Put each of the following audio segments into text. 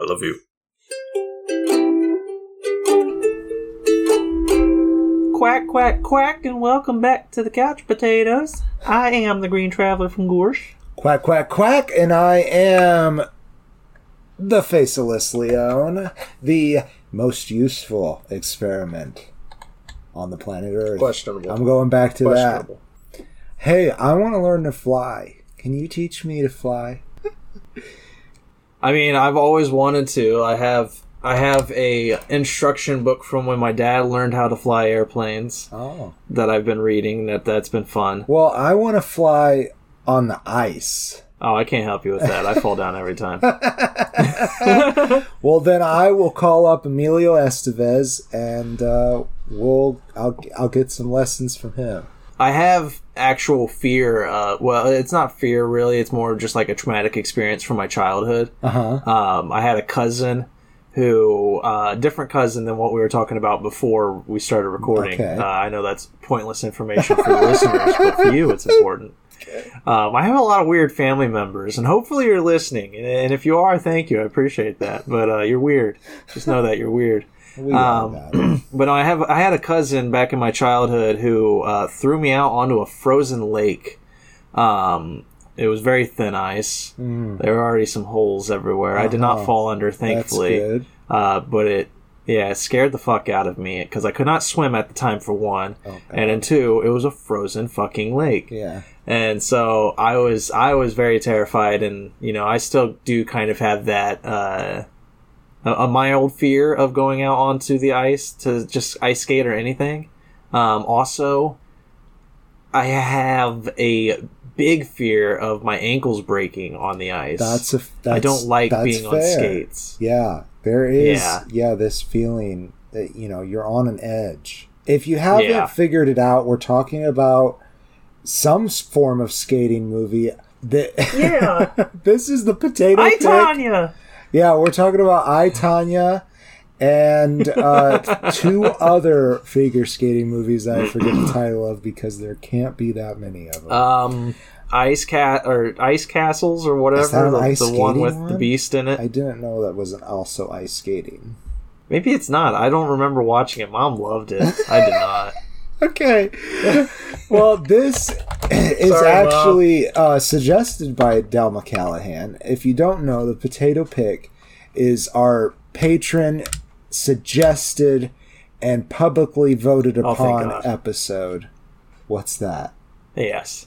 I love you. Quack, quack, quack, and welcome back to the Couch Potatoes. I am the Green Traveler from Gorsh. Quack, quack, quack, and I am the Faceless Leon, the most useful experiment on the planet Earth. Questionable. I'm going back to that. Hey, I want to learn to fly. Can you teach me to fly? I mean, I've always wanted to. I have I have a instruction book from when my dad learned how to fly airplanes Oh. that I've been reading. That that's been fun. Well, I want to fly on the ice. Oh, I can't help you with that. I fall down every time. Well, then I will call up Emilio Estevez and uh, we'll I'll I'll get some lessons from him. I have actual fear. Uh, well, it's not fear really. It's more just like a traumatic experience from my childhood. Uh huh. Um, I had a cousin who, uh, different cousin than what we were talking about before we started recording. Okay. Uh, I know that's pointless information for the listeners, but for you, it's important. Um, I have a lot of weird family members, and hopefully you're listening. And if you are, thank you. I appreciate that. But uh, you're weird. Just know that you're weird. Um. But I have I had a cousin back in my childhood who uh, threw me out onto a frozen lake. Um, it was very thin ice. There were already some holes everywhere. I did not Uh-huh. fall under, That's thankfully. good. Uh, but it yeah, it scared the fuck out of me because I could not swim at the time for one, Okay. and then two, it was a frozen fucking lake. Yeah. And so I was I was very terrified, and you know I still do kind of have that uh, a, a mild fear of going out onto the ice to just ice skate or anything. Um, also, I have a big fear of my ankles breaking on the ice. That's a. That's, I don't like being on skates. Yeah, there is. Yeah. Yeah. this feeling that you know you're on an edge. If you haven't Yeah. figured it out, we're talking about some form of skating movie. That Yeah, this is the potato. I. Tonya. Yeah, we're talking about I Tonya and uh, two other figure skating movies that I forget the title of because there can't be that many of them. Um, ice cat or ice castles or whatever. the, the one with the beast in it. I didn't know that was also ice skating. Maybe it's not. I don't remember watching it. Mom loved it. I did not. Okay. well, this is Sorry, actually uh, suggested by Delma Callahan. If you don't know, the potato pick is our patron suggested and publicly voted Oh, upon God. episode. What's that? Yes.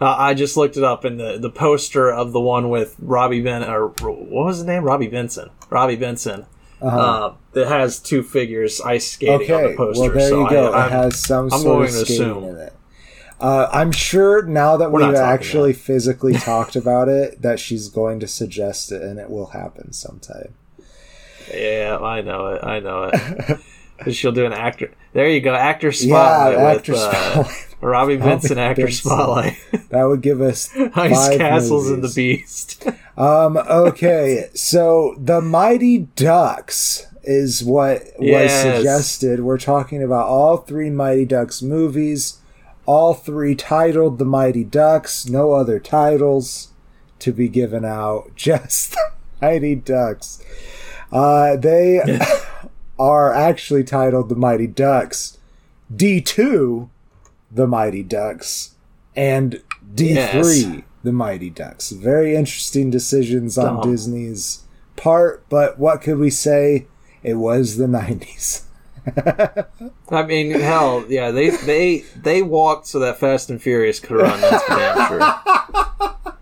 Uh, I just looked it up, and the, the poster of the one with Robbie Ben or what was his name? Robby Benson. Robby Benson. Uh-huh. Uh, it has two figures ice skating on the poster. well there so you go. I, it has some I'm sort of skating assume. in it. Uh, I'm sure now that We're we've actually physically talked about it, that she's going to suggest it, and it will happen sometime. Yeah, I know it. I know it. She'll do an actor. There you go, actor spotlight Yeah, with actor uh, spotlight. Robby Benson, actor Benson. spotlight. That would give us Ice five Castles and the movies. Beast. Um. Okay. So the Mighty Ducks is what Yes. was suggested. We're talking about all three Mighty Ducks movies, all three titled The Mighty Ducks. No other titles to be given out. Just the Mighty Ducks. Uh, they are actually titled The Mighty Ducks. D two, The Mighty Ducks, and D three. Yes. The Mighty Ducks. Very interesting decisions on Dumb. Disney's part, but what could we say? It was the 90s. I mean, hell, yeah, they they they walked so that Fast and Furious could run. That's for damn sure.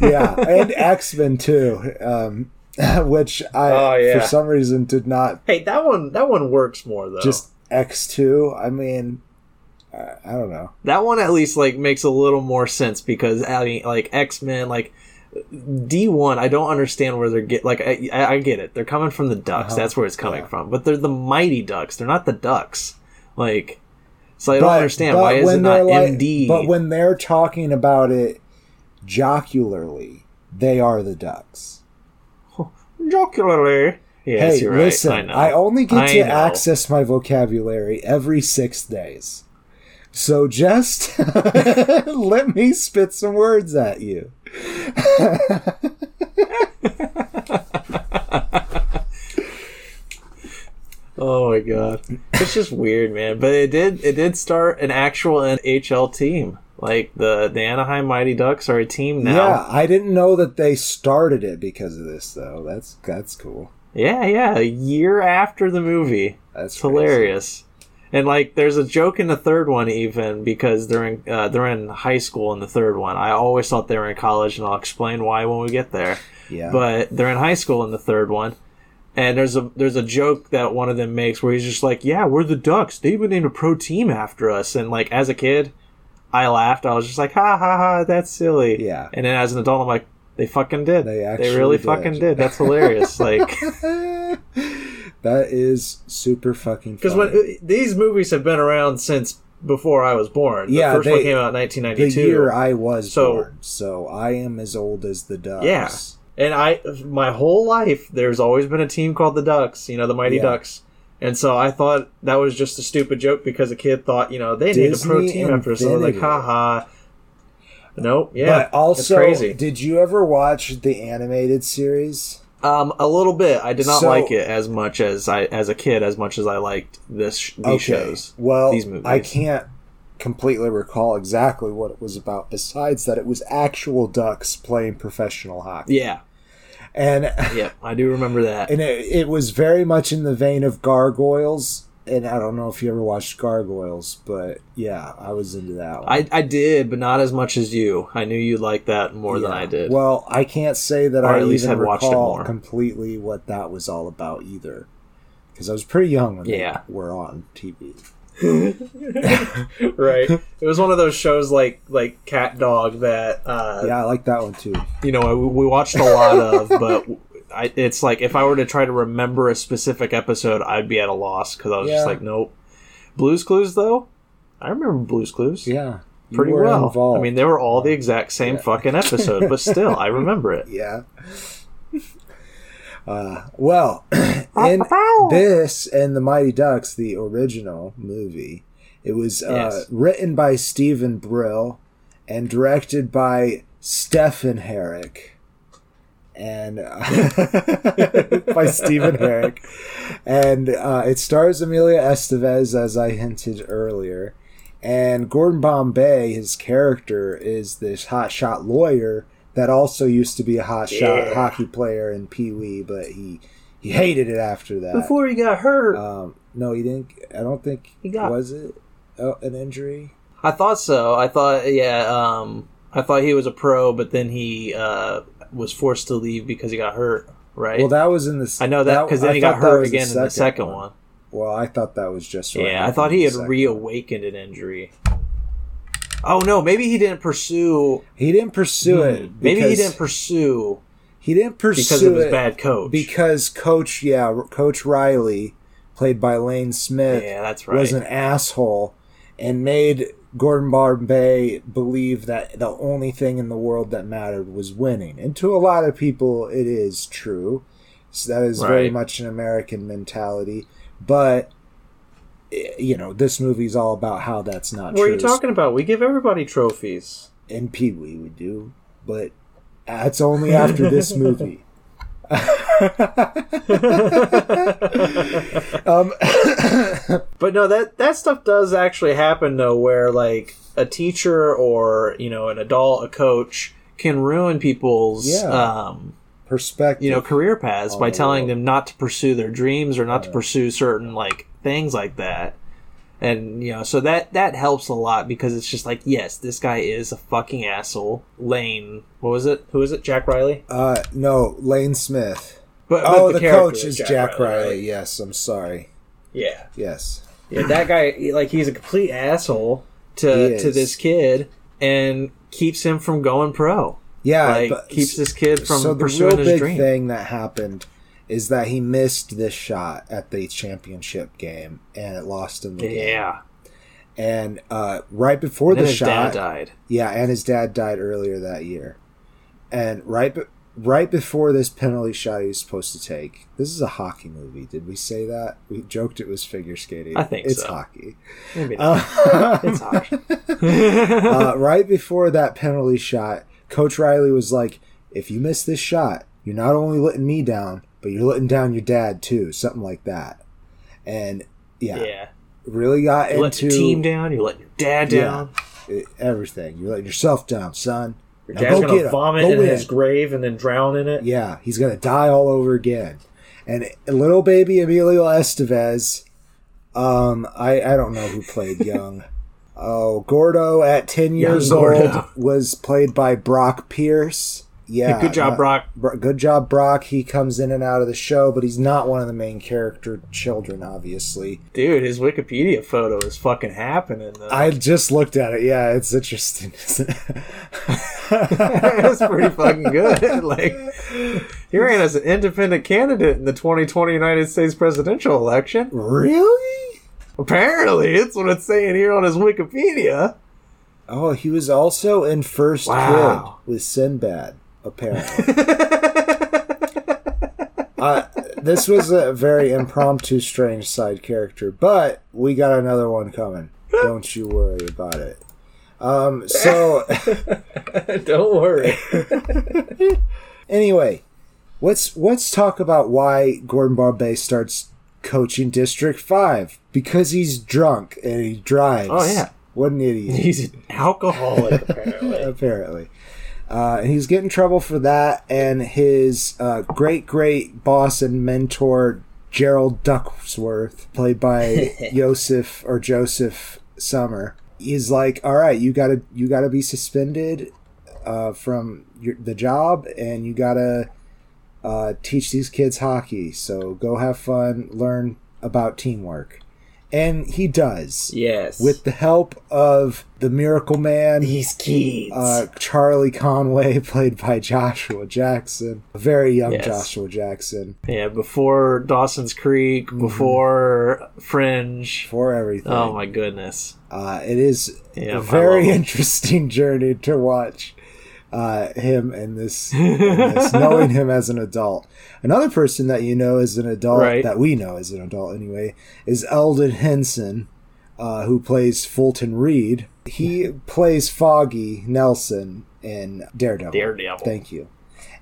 yeah, and X Men too, um, which I, Oh, yeah. for some reason, did not Hey, that one that one works more though. just X2. I mean, I, I don't know. that one at least like makes a little more sense because I mean, like X Men, like D one. I don't understand where they're get like I, I get it. They're coming from the Ducks. Uh-huh. That's where it's coming Yeah. from. But they're the Mighty Ducks. They're not the Ducks. Like, so I don't understand why is it not like- MD? But when they're talking about it jocularly, they are the Ducks. jocularly. Yes, hey, right. listen, I. I only get I to know. access my vocabulary every six days. So just let me spit some words at you. oh my god. It's just weird, man. But it did it did start an actual NHL team. Like the, the Anaheim Mighty Ducks are a team now. Yeah, I didn't know that they started it because of this though. That's that's cool. Yeah, yeah, a year after the movie. That's hilarious. And like, there's a joke in the third one even because they're in uh, they're in high school in the third one. I always thought they were in college, and I'll explain why when we get there. Yeah. But they're in high school in the third one, and there's a there's a joke that one of them makes where he's just like, "Yeah, we're the Ducks. They even named a pro team after us." And like, as a kid, I laughed. I was just like, "Ha ha ha, that's silly." Yeah. And then as an adult, I'm like, "They fucking did. They They, really did. fucking did. That's hilarious." like. that is super fucking Because when these movies have been around since before I was born. The Yeah, first they- one came out in the 1992. year I was So- born, so I am as old as the Ducks. Yeah. and I, my whole life, there's always been a team called the Ducks. You know, the Mighty Yeah. Ducks. And so I thought that was just a stupid joke because a kid thought, you know, they need a pro Disney team after us. So I was like, invented it. ha ha. Nope. Yeah. but also, it's crazy. did you ever watch the animated series? Um, a little bit. I did not So- like it as much as I, as a kid, as much as I liked this these shows. Well, these movies. I can't completely recall exactly what it was about. Besides that, it was actual ducks playing professional hockey, Yeah. and Yeah. I do remember that. and it, it was very much in the vein of Gargoyles. And I don't know if you ever watched Gargoyles, but yeah, I was into that one. I, I did, but not as much as you. I knew you liked that more than I did. Well, I can't say that Or I at least even had watched it recall more. completely what that was all about either, because I was pretty young when Yeah. they were on TV. right. It was one of those shows like like Cat Dog that uh, Yeah, I like that one too. you know we we watched a lot of, but I, it's like if I were to try to remember a specific episode, I'd be at a loss because I was Yeah. just like, nope. Blues Clues though, I remember Blues Clues Yeah, pretty well. involved. I mean, they were all the exact same Yeah. fucking episode, but still, I remember it. yeah. Uh, well, in this and the Mighty Ducks, the original movie, it was uh, Yes. written by Steven Brill and directed by Stephen Herek. And uh, by Stephen Herek, and uh, it stars Emilio Estevez, as I hinted earlier, and Gordon Bombay. His character is this hotshot lawyer that also used to be a hotshot Yeah. hockey player in Pee Wee, but he he hated it after that. Before he got hurt, Um, no, he didn't. I don't think He got- was it oh, an injury. I thought so. I thought, yeah, um, I thought he was a pro, but then he uh, was forced to leave because he got hurt. Right? Well, that was in the. I know that because then I he got hurt again in the second one. Well, I thought that was just right Yeah, I thought he had reawakened an injury. Oh no, maybe he didn't pursue. He didn't pursue it. Hmm, Maybe he didn't pursue He didn't pursue because of his it bad coach. because Coach, yeah, Coach Reilly, played by Lane Smith, yeah, that's right. was an asshole and made Gordon Bombay believed that the only thing in the world that mattered was winning. And to a lot of people, it is true. So that is very much an American mentality. But, you know, this movie's all about how that's not what are you talking about? We give everybody trophies. In Pee Wee, we do. But that's only after this movie. um, But no, that that stuff does actually happen though, where like a teacher or you know an adult, a coach can ruin people's Yeah. um, perspective. you know career paths by telling them not to pursue their dreams or not to pursue certain like things like that and you know so that that helps a lot because it's just like yes this guy is a fucking asshole lane what was it who is it jack riley Uh, no, Lane Smith. but, but Oh, the, character coach is Jack, Reilly. right? Yes, I'm sorry. yeah Yes. yeah that guy like he's a complete asshole to to this kid and keeps him from going pro Yeah, like keeps this kid from so the pursuing real his big dream thing that happened is that he missed this shot at the championship game and it lost him the game. yeah And uh, right before and the his shot, dad died yeah, and his dad died earlier that year. And right, right before this penalty shot he was supposed to take. This is a hockey movie. Did we say that? We joked it was figure skating. I think it's so. hockey. maybe not. Uh, it's hot uh, right before that penalty shot, Coach Reilly was like, "If you miss this shot, you're not only letting me down, but you're letting down your dad too." Something like that. And yeah, Yeah. really got You let into your team down. You let your dad Yeah. down. it- everything. You're letting yourself down, son. Your Now dad's go gonna get vomit Go in his grave and then drown in it. Yeah, he's gonna die all over again. And little baby Emilio Estevez, um, I I don't know who played young. Oh, Gordo at ten Young years Gordo. old was played by Brock Pierce. Yeah, Good job, not- Brock. Bro- Good job, Brock. He comes in and out of the show, but he's not one of the main character children, obviously. Dude, his Wikipedia photo is fucking happening. Though. I just looked at it. Yeah, it's interesting, it? That's pretty fucking good. Like, he ran as an independent candidate in the 2020 United States presidential election. really? Apparently, it's what it's saying here on his Wikipedia. Oh, he was also in First Wow. Kid with Sinbad, apparently. uh, this was a very impromptu, strange side character, but we got another one coming. Don't you worry about it. Um, so, Don't worry. anyway, let's let's talk about why Gordon Bombay starts coaching District Five because he's drunk and he drives. Oh, yeah. what an idiot! He's an alcoholic, apparently. apparently. Uh, and he's getting trouble for that. And his uh, great great boss and mentor Gerald Ducksworth, played by Joseph or Josef Sommer, is like, "All right, you gotta you gotta be suspended uh, from your, the job, and you gotta uh, teach these kids hockey. So go have fun, learn about teamwork." And he does Yes. with the help of the Miracle Man, these kids. uh, Charlie Conway, played by Joshua Jackson, a very young Yes. Joshua Jackson, yeah, before Dawson's Creek, Mm-hmm. before Fringe. for everything. Oh my goodness. Uh, it is Yeah, a very interesting journey to watch uh, him and this, this, knowing him as an adult. Another person that you know as an adult, Right. that we know as an adult anyway, is Elden Henson, uh, who plays Fulton Reed. He plays Foggy Nelson in Daredevil. Daredevil. Thank you.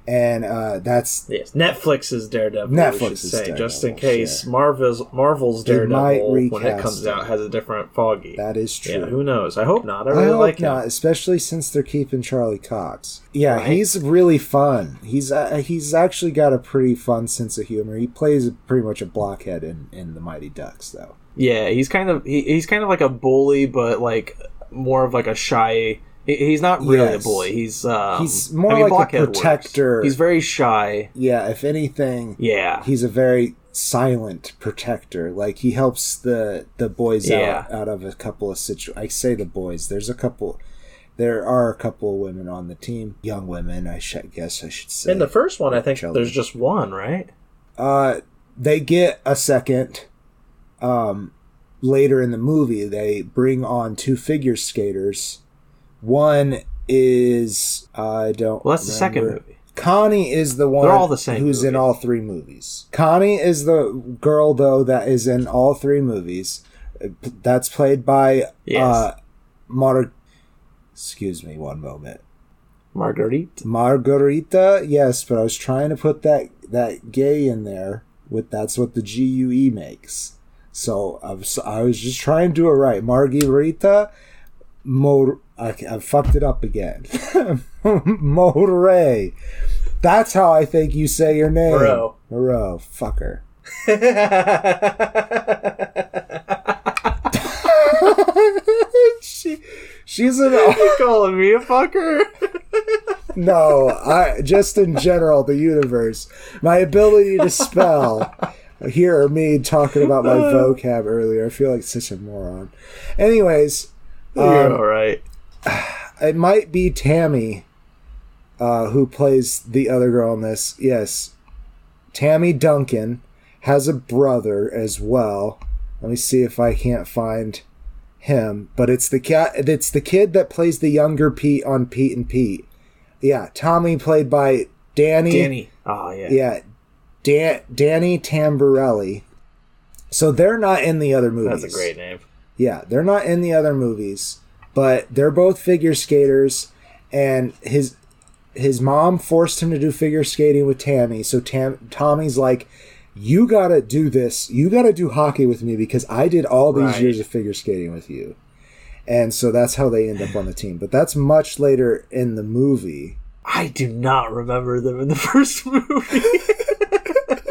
And uh, that's Yes, Netflix's Daredevil. Netflix say, Daredevil, just in case sure. Marvel's Marvel's Daredevil when it comes it. out has a different Foggy. that is true. yeah, who knows? I hope not. I I really hope like not, him. especially since they're keeping Charlie Cox. Yeah, Right. he's really fun. He's uh, he's actually got a pretty fun sense of humor. He plays pretty much a blockhead in, in the Mighty Ducks, though. Yeah, he's kind of he, he's kind of like a bully, but like more of like a shy. He- He's not really Yes. a bully. He's um, He's more I mean, like a Blockhead works. protector. He's very shy. Yeah, if anything, Yeah, he's a very silent protector. Like he helps the the boys Yeah. out out of a couple of situ. I say the boys. There's a couple. There are a couple of women on the team, young women. I should guess I should say. in the first one, I think Children. there's just one, right? Uh, they get a second. Um, later in the movie, they bring on two figure skaters. One is I don't. Well, that's the second remember. movie. Connie is the one. They're all the same Who's in all three movies? Connie is the girl though that is in all three movies. Uh, That's played by Yes. uh, Mar. Excuse me, one moment. Marguerite. Margarita, yes, but I was trying to put that that gay in there with that's what the G U E makes. So I was I was just trying to do it right. Margarita, Mo, I, I fucked it up again. Moray. That's how I think you say your name. Moreau. Moreau, fucker. she, she's an you calling me a fucker? No, I just in general the universe. My ability to spell. Hear me talking about my uh. vocab earlier. I feel like such a moron. Anyways, You're um, all right. it might be Tammy, uh, who plays the other girl in this. Yes, Tammy Duncan has a brother as well. Let me see if I can't find him, but it's the cat. It's the kid that plays the younger Pete on Pete and Pete. Yeah, Tommy played by Danny. Danny. Oh yeah. Yeah, Dan, Danny Tamberelli. So they're not in the other movies. That's a great name. Yeah, they're not in the other movies, but they're both figure skaters, and his his mom forced him to do figure skating with Tammy. So Tam, Tommy's like, you gotta do this. You gotta do hockey with me because I did all these Right. years of figure skating with you. And so that's how they end up on the team. But that's much later in the movie. I do not remember them in the first movie.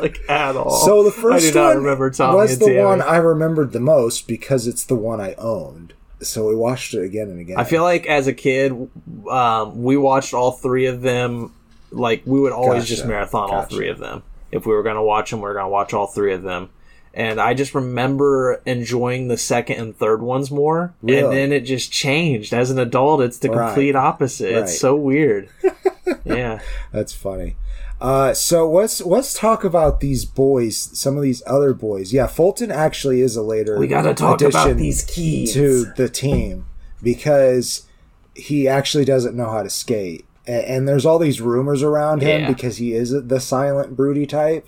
like at all. So the first I do not one remember Tommy was the Tammy. one I remembered the most because it's the one I owned. So we watched it again and again. I feel like as a kid, um, we watched all three of them. Like we would always Gotcha. just marathon all three of them. If we were going to watch them, we were going to watch all three of them. And I just remember enjoying the second and third ones more, and then it just changed. As an adult, it's the Right. complete opposite. Right. It's so weird. yeah, That's funny. Uh, so let's let's talk about these boys. Some of these other boys. Yeah, Fulton actually is a later. we got to talk about these keys. to the team because he actually doesn't know how to skate, and, and there's all these rumors around him Yeah. because he is the silent, broody type.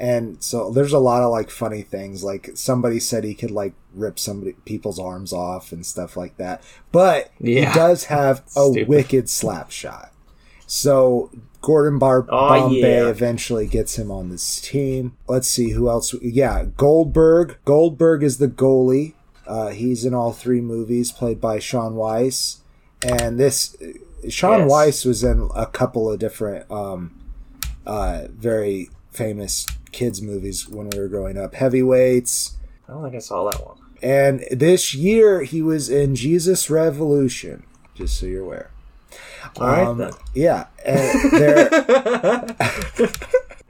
And so there's a lot of like funny things. Like somebody said he could like rip somebody people's arms off and stuff like that. But Yeah. he does have a Stupid. wicked slap shot. So Gordon Bar- Oh, Bombay yeah. eventually gets him on this team. Let's see who else. Yeah, Goldberg. Goldberg is the goalie. Uh, he's in all three movies, played by Shaun Weiss. And this Shaun Yes. Weiss was in a couple of different, um, uh, very famous kids movies when we were growing up. Heavyweights. I don't think I saw that one. And this year he was in Jesus Revolution. Just so you're aware. All right Um. Yeah, and there.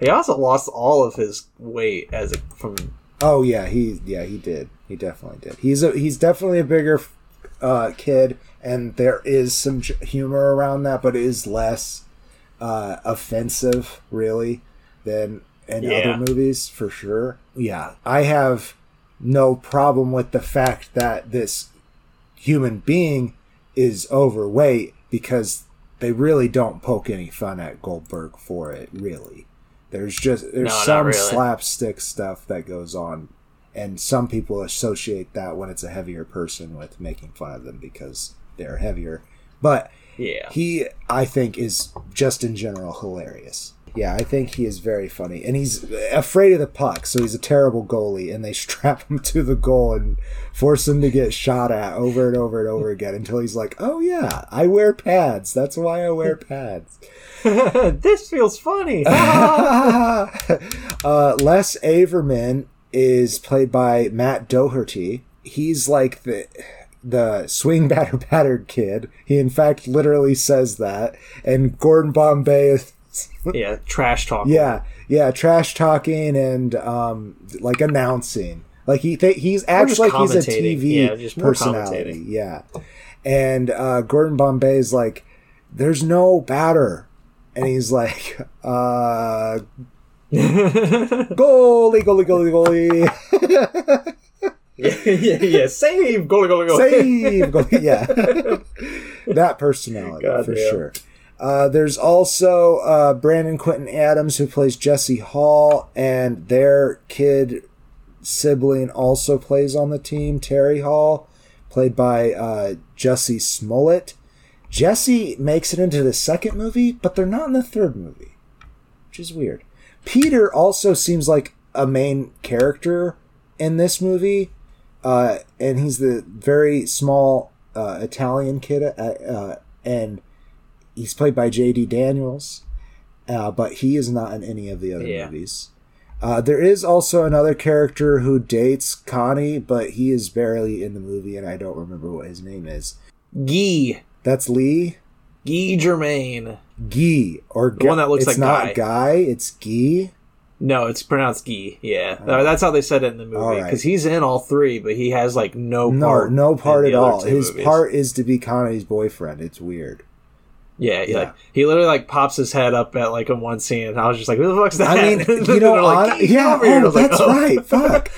He also lost all of his weight as a, from Oh yeah, he yeah he did. He definitely did. He's a he's definitely a bigger uh, kid, and there is some humor around that, but it is less uh, offensive, really, than in Yeah. other movies for sure. Yeah, I have no problem with the fact that this human being is overweight because they really don't poke any fun at Goldberg for it. Really, there's just there's No, some really. slapstick stuff that goes on, and some people associate that when it's a heavier person with making fun of them because they're heavier. But yeah. he, I think, is just in general hilarious. Yeah, I think he is very funny, and he's afraid of the puck, so he's a terrible goalie. And they strap him to the goal and force him to get shot at over and over and over again until he's like, "Oh yeah, I wear pads. That's why I wear pads." this feels funny. uh, Les Averman is played by Matt Doherty. He's like the the swing batter battered kid. He in fact literally says that. And Gordon Bombay is yeah, trash talking. yeah yeah trash talking and um like announcing. Like he th- he's acts like he's a. TV Yeah, personality. Yeah, and uh, Gordon Bombay is like, "There's no batter," and he's like, uh, goalie, goalie, goalie, goalie, yeah, yeah, yeah. Save, goalie, goalie, goalie. save, goalie. Yeah, that personality God for damn. sure. Uh, there's also uh, Brandon Quintin Adams who plays Jesse Hall, and their kid sibling also plays on the team. Terry Hall, played by uh, Jussie Smollett. Jesse makes it into the second movie, but they're not in the third movie, which is weird. Peter also seems like a main character in this movie, uh, and he's the very small uh, Italian kid, and he's played by J.D. Daniels, uh, but he is not in any of the other Yeah. movies. Uh, there is also another character who dates Connie, but he is barely in the movie, and I don't remember what his name is. Gee. That's Lee Guy Germaine. Guy or The one that looks it's like not Guy. Guy. It's Guy. No, it's pronounced Guy. Yeah, Uh, that's how they said it in the movie because he's in all three, but he has like no No, part. no part at all. His movies. part is to be Connie's boyfriend. It's weird. Yeah, he, Yeah. like he literally like pops his head up at like in one scene, and I was just like, "Who the fuck's that?" I mean, you know, like, hon- "Guy, come yeah, over here." And I oh, like, that's "Oh." right. Fuck.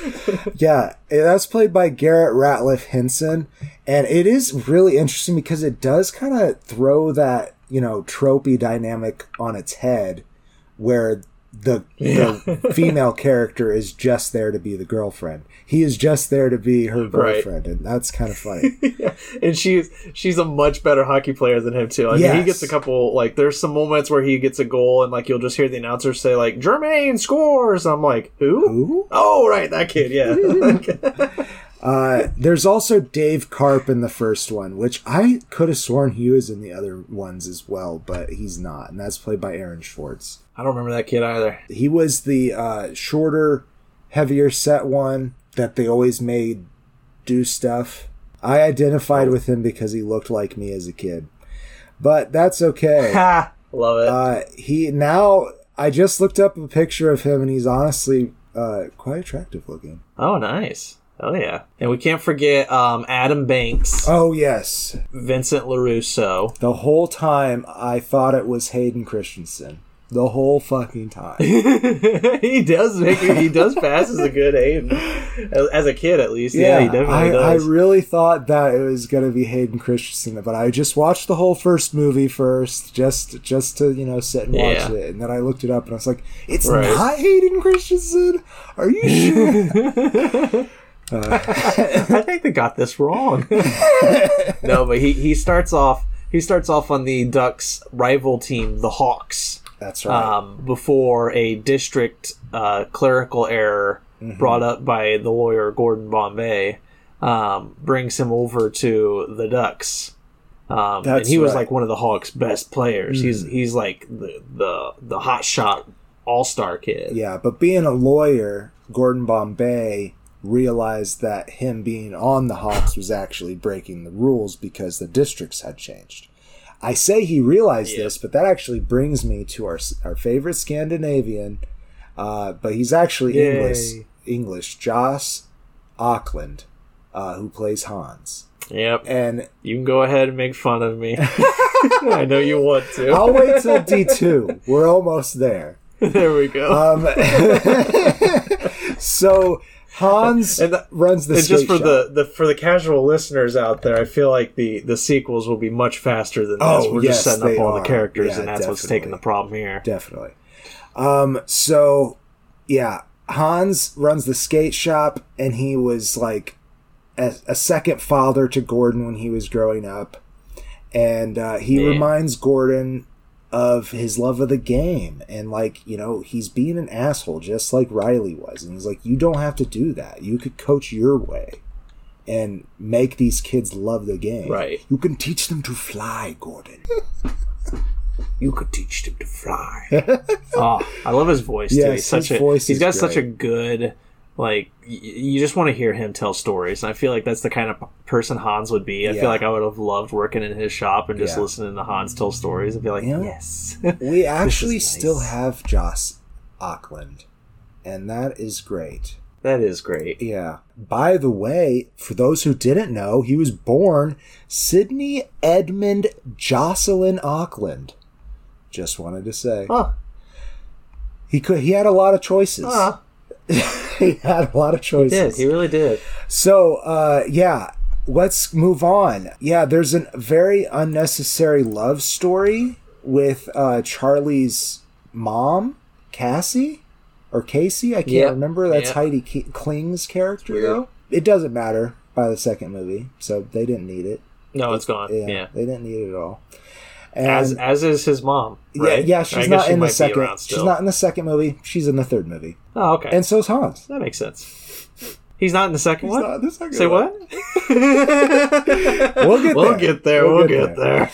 yeah, eh, that's played by Garette Ratliff Henson, and it is really interesting because it does kind of throw that you know tropey dynamic on its head, where the, the female character is just there to be the girlfriend. He is just there to be her Right. boyfriend, and that's kind of funny. and she's she's a much better hockey player than him too. I mean, he gets a couple like there's some moments where he gets a goal and like you'll just hear the announcer say like Germaine scores. I'm like who? Who? Oh right, that kid. Yeah. Uh, there's also Dave Karp in the first one, which I could have sworn he was in the other ones as well, but he's not, and that's played by Aaron Schwartz. I don't remember that kid either. He was the uh, shorter, heavier set one that they always made do stuff. I identified with him because he looked like me as a kid, but that's okay. Ha! Love it. uh, he now I just looked up a picture of him, and he's honestly uh, quite attractive looking. oh nice. Oh yeah. And we can't forget um, Adam Banks, Oh yes, Vincent Larusso. the whole time I thought it was Hayden Christensen. The whole fucking time. he does make he does pass as a good aim as, a kid at least. Yeah, he definitely I, I really thought that it was gonna be Hayden Christensen, but I just watched the whole first movie first, just just to you know sit and watch Yeah. it, and then I looked it up and I was like, it's Right. not Hayden Christensen. Are you sure? I think they got this wrong. no, but he, he starts off he starts off on the Ducks rival team, the Hawks, That's right. um, before a district uh, clerical error Mm-hmm. brought up by the lawyer Gordon Bombay um, brings him over to the Ducks. Um, and he was right. Mm. like one of the Hawks' best players. He's he's like the the the hot shot all star kid. Yeah, but being a lawyer, Gordon Bombay realized that him being on the Hawks was actually breaking the rules because the districts had changed. I say he realized Yeah. this, but that actually brings me to our our favorite Scandinavian, uh, but he's actually Yay. English. English, Joss Ackland, uh, who plays Hans, Yep. and You can go ahead and make fun of me. I know you want to. I'll wait till D two. We're almost there. there we go. Um, so Hans And the- runs the and just skate for shop. the, the for the casual listeners out there, I feel like the the sequels will be much faster than this. Oh, We're yes, just setting up all are. the characters, Yeah, and that's what's taking the problem here. definitely. Um, so yeah, Hans runs the skate shop, and he was like a, a second father to Gordon when he was growing up, and uh, he Yeah. reminds Gordon of his love of the game and like you know he's being an asshole just like Reilly was and he's like you don't have to do that you could coach your way and make these kids love the game Right. you can teach them to fly Gordon You could teach them to fly. oh, I love his voice too. Yes, He's such a voice he's got such a good like y- you just want to hear him tell stories. And I feel like that's the kind of person Hans would be. I Yeah. feel like I would have loved working in his shop and just Yeah. listening to Hans tell stories. I'd be like, Yeah. yes. we actually nice. still have Joss Ackland and that is great that is great. Yeah. By the way, for those who didn't know, he was born Sidney Edmund Jocelyn Ackland. Just wanted to say Huh. he could. He had a lot of choices. he had a lot of choices. he really did? So, uh, yeah, let's move on. Yeah, there's a very unnecessary love story with uh, Charlie's mom, Cassie or Casey. I can't Yeah. remember. That's Yeah. Heidi Kling's character, Weird. though. It doesn't matter by the second movie, so they didn't need it. No, it's gone. Yeah, Yeah. they didn't need it at all. And As as is his mom. yeah, Right? yeah, I she's not she in the second. She's not in the second movie. She's in the third movie, Oh, okay. and so's Hans. that makes sense. He's not in the second one. not in the second Say one. what? We'll get We'll there. get there. We'll We'll, get get, there.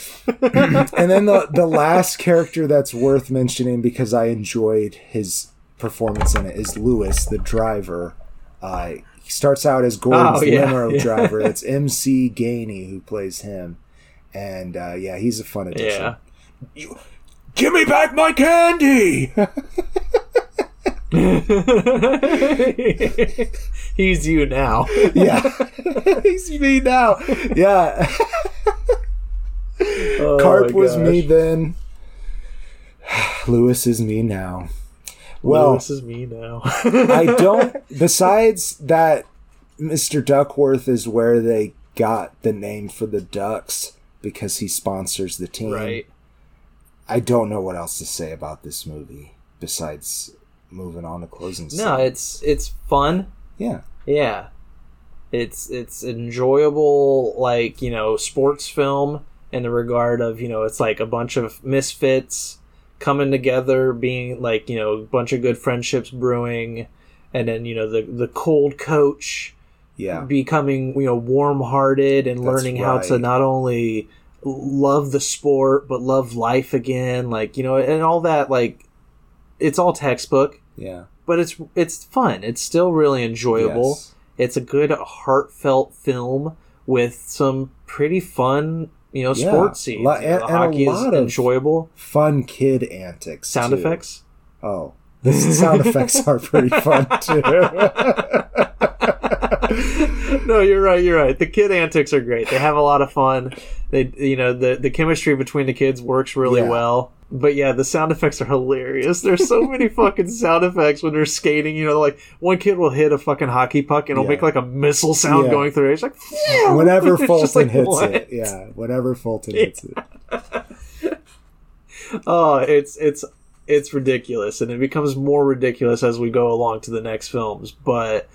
and then the the last character that's worth mentioning because I enjoyed his performance in it is Lewis, the driver. Uh, he starts out as Gordon's Oh, yeah, limo yeah. driver. It's MC Gainey who plays him, and uh, yeah, he's a fun addition. Yeah. You, give me back my candy. He's you now. yeah, he's me now. Yeah, Oh, Karp was me then. Lewis is me now. Well, this is me now. I don't. Besides that, Mr. Duckworth is where they got the name for the Ducks because he sponsors the team. right. I don't know what else to say about this movie besides moving on to closing. No, scene. it's it's fun. yeah, Yeah. It's it's enjoyable like, you know, sports film in the regard of, you know, it's like a bunch of misfits coming together, being like, you know, a bunch of good friendships brewing and then, you know, the the cold coach yeah, becoming, you know, warm-hearted and That's learning how to not only love the sport but love life again, like, you know, and all that like it's all textbook yeah. but it's it's fun. It's still really enjoyable. Yes. It's a good heartfelt film with some pretty fun, you know, Yeah. sports scenes. You and- and a hockey lot is of enjoyable. Fun kid antics. Sound too. effects. Oh, the sound effects are pretty fun too. no, you're right. You're right. The kid antics are great. They have a lot of fun. They, you know, the the chemistry between the kids works really Yeah. well. But yeah, the sound effects are hilarious. There's so many fucking sound effects when they're skating. You know, like one kid will hit a fucking hockey puck and it'll Yeah. make like a missile sound Yeah. going through it. It's like whenever Fulton like, hits what? it, yeah. Whenever Fulton hits it, Oh, it's it's it's ridiculous, and it becomes more ridiculous as we go along to the next films. But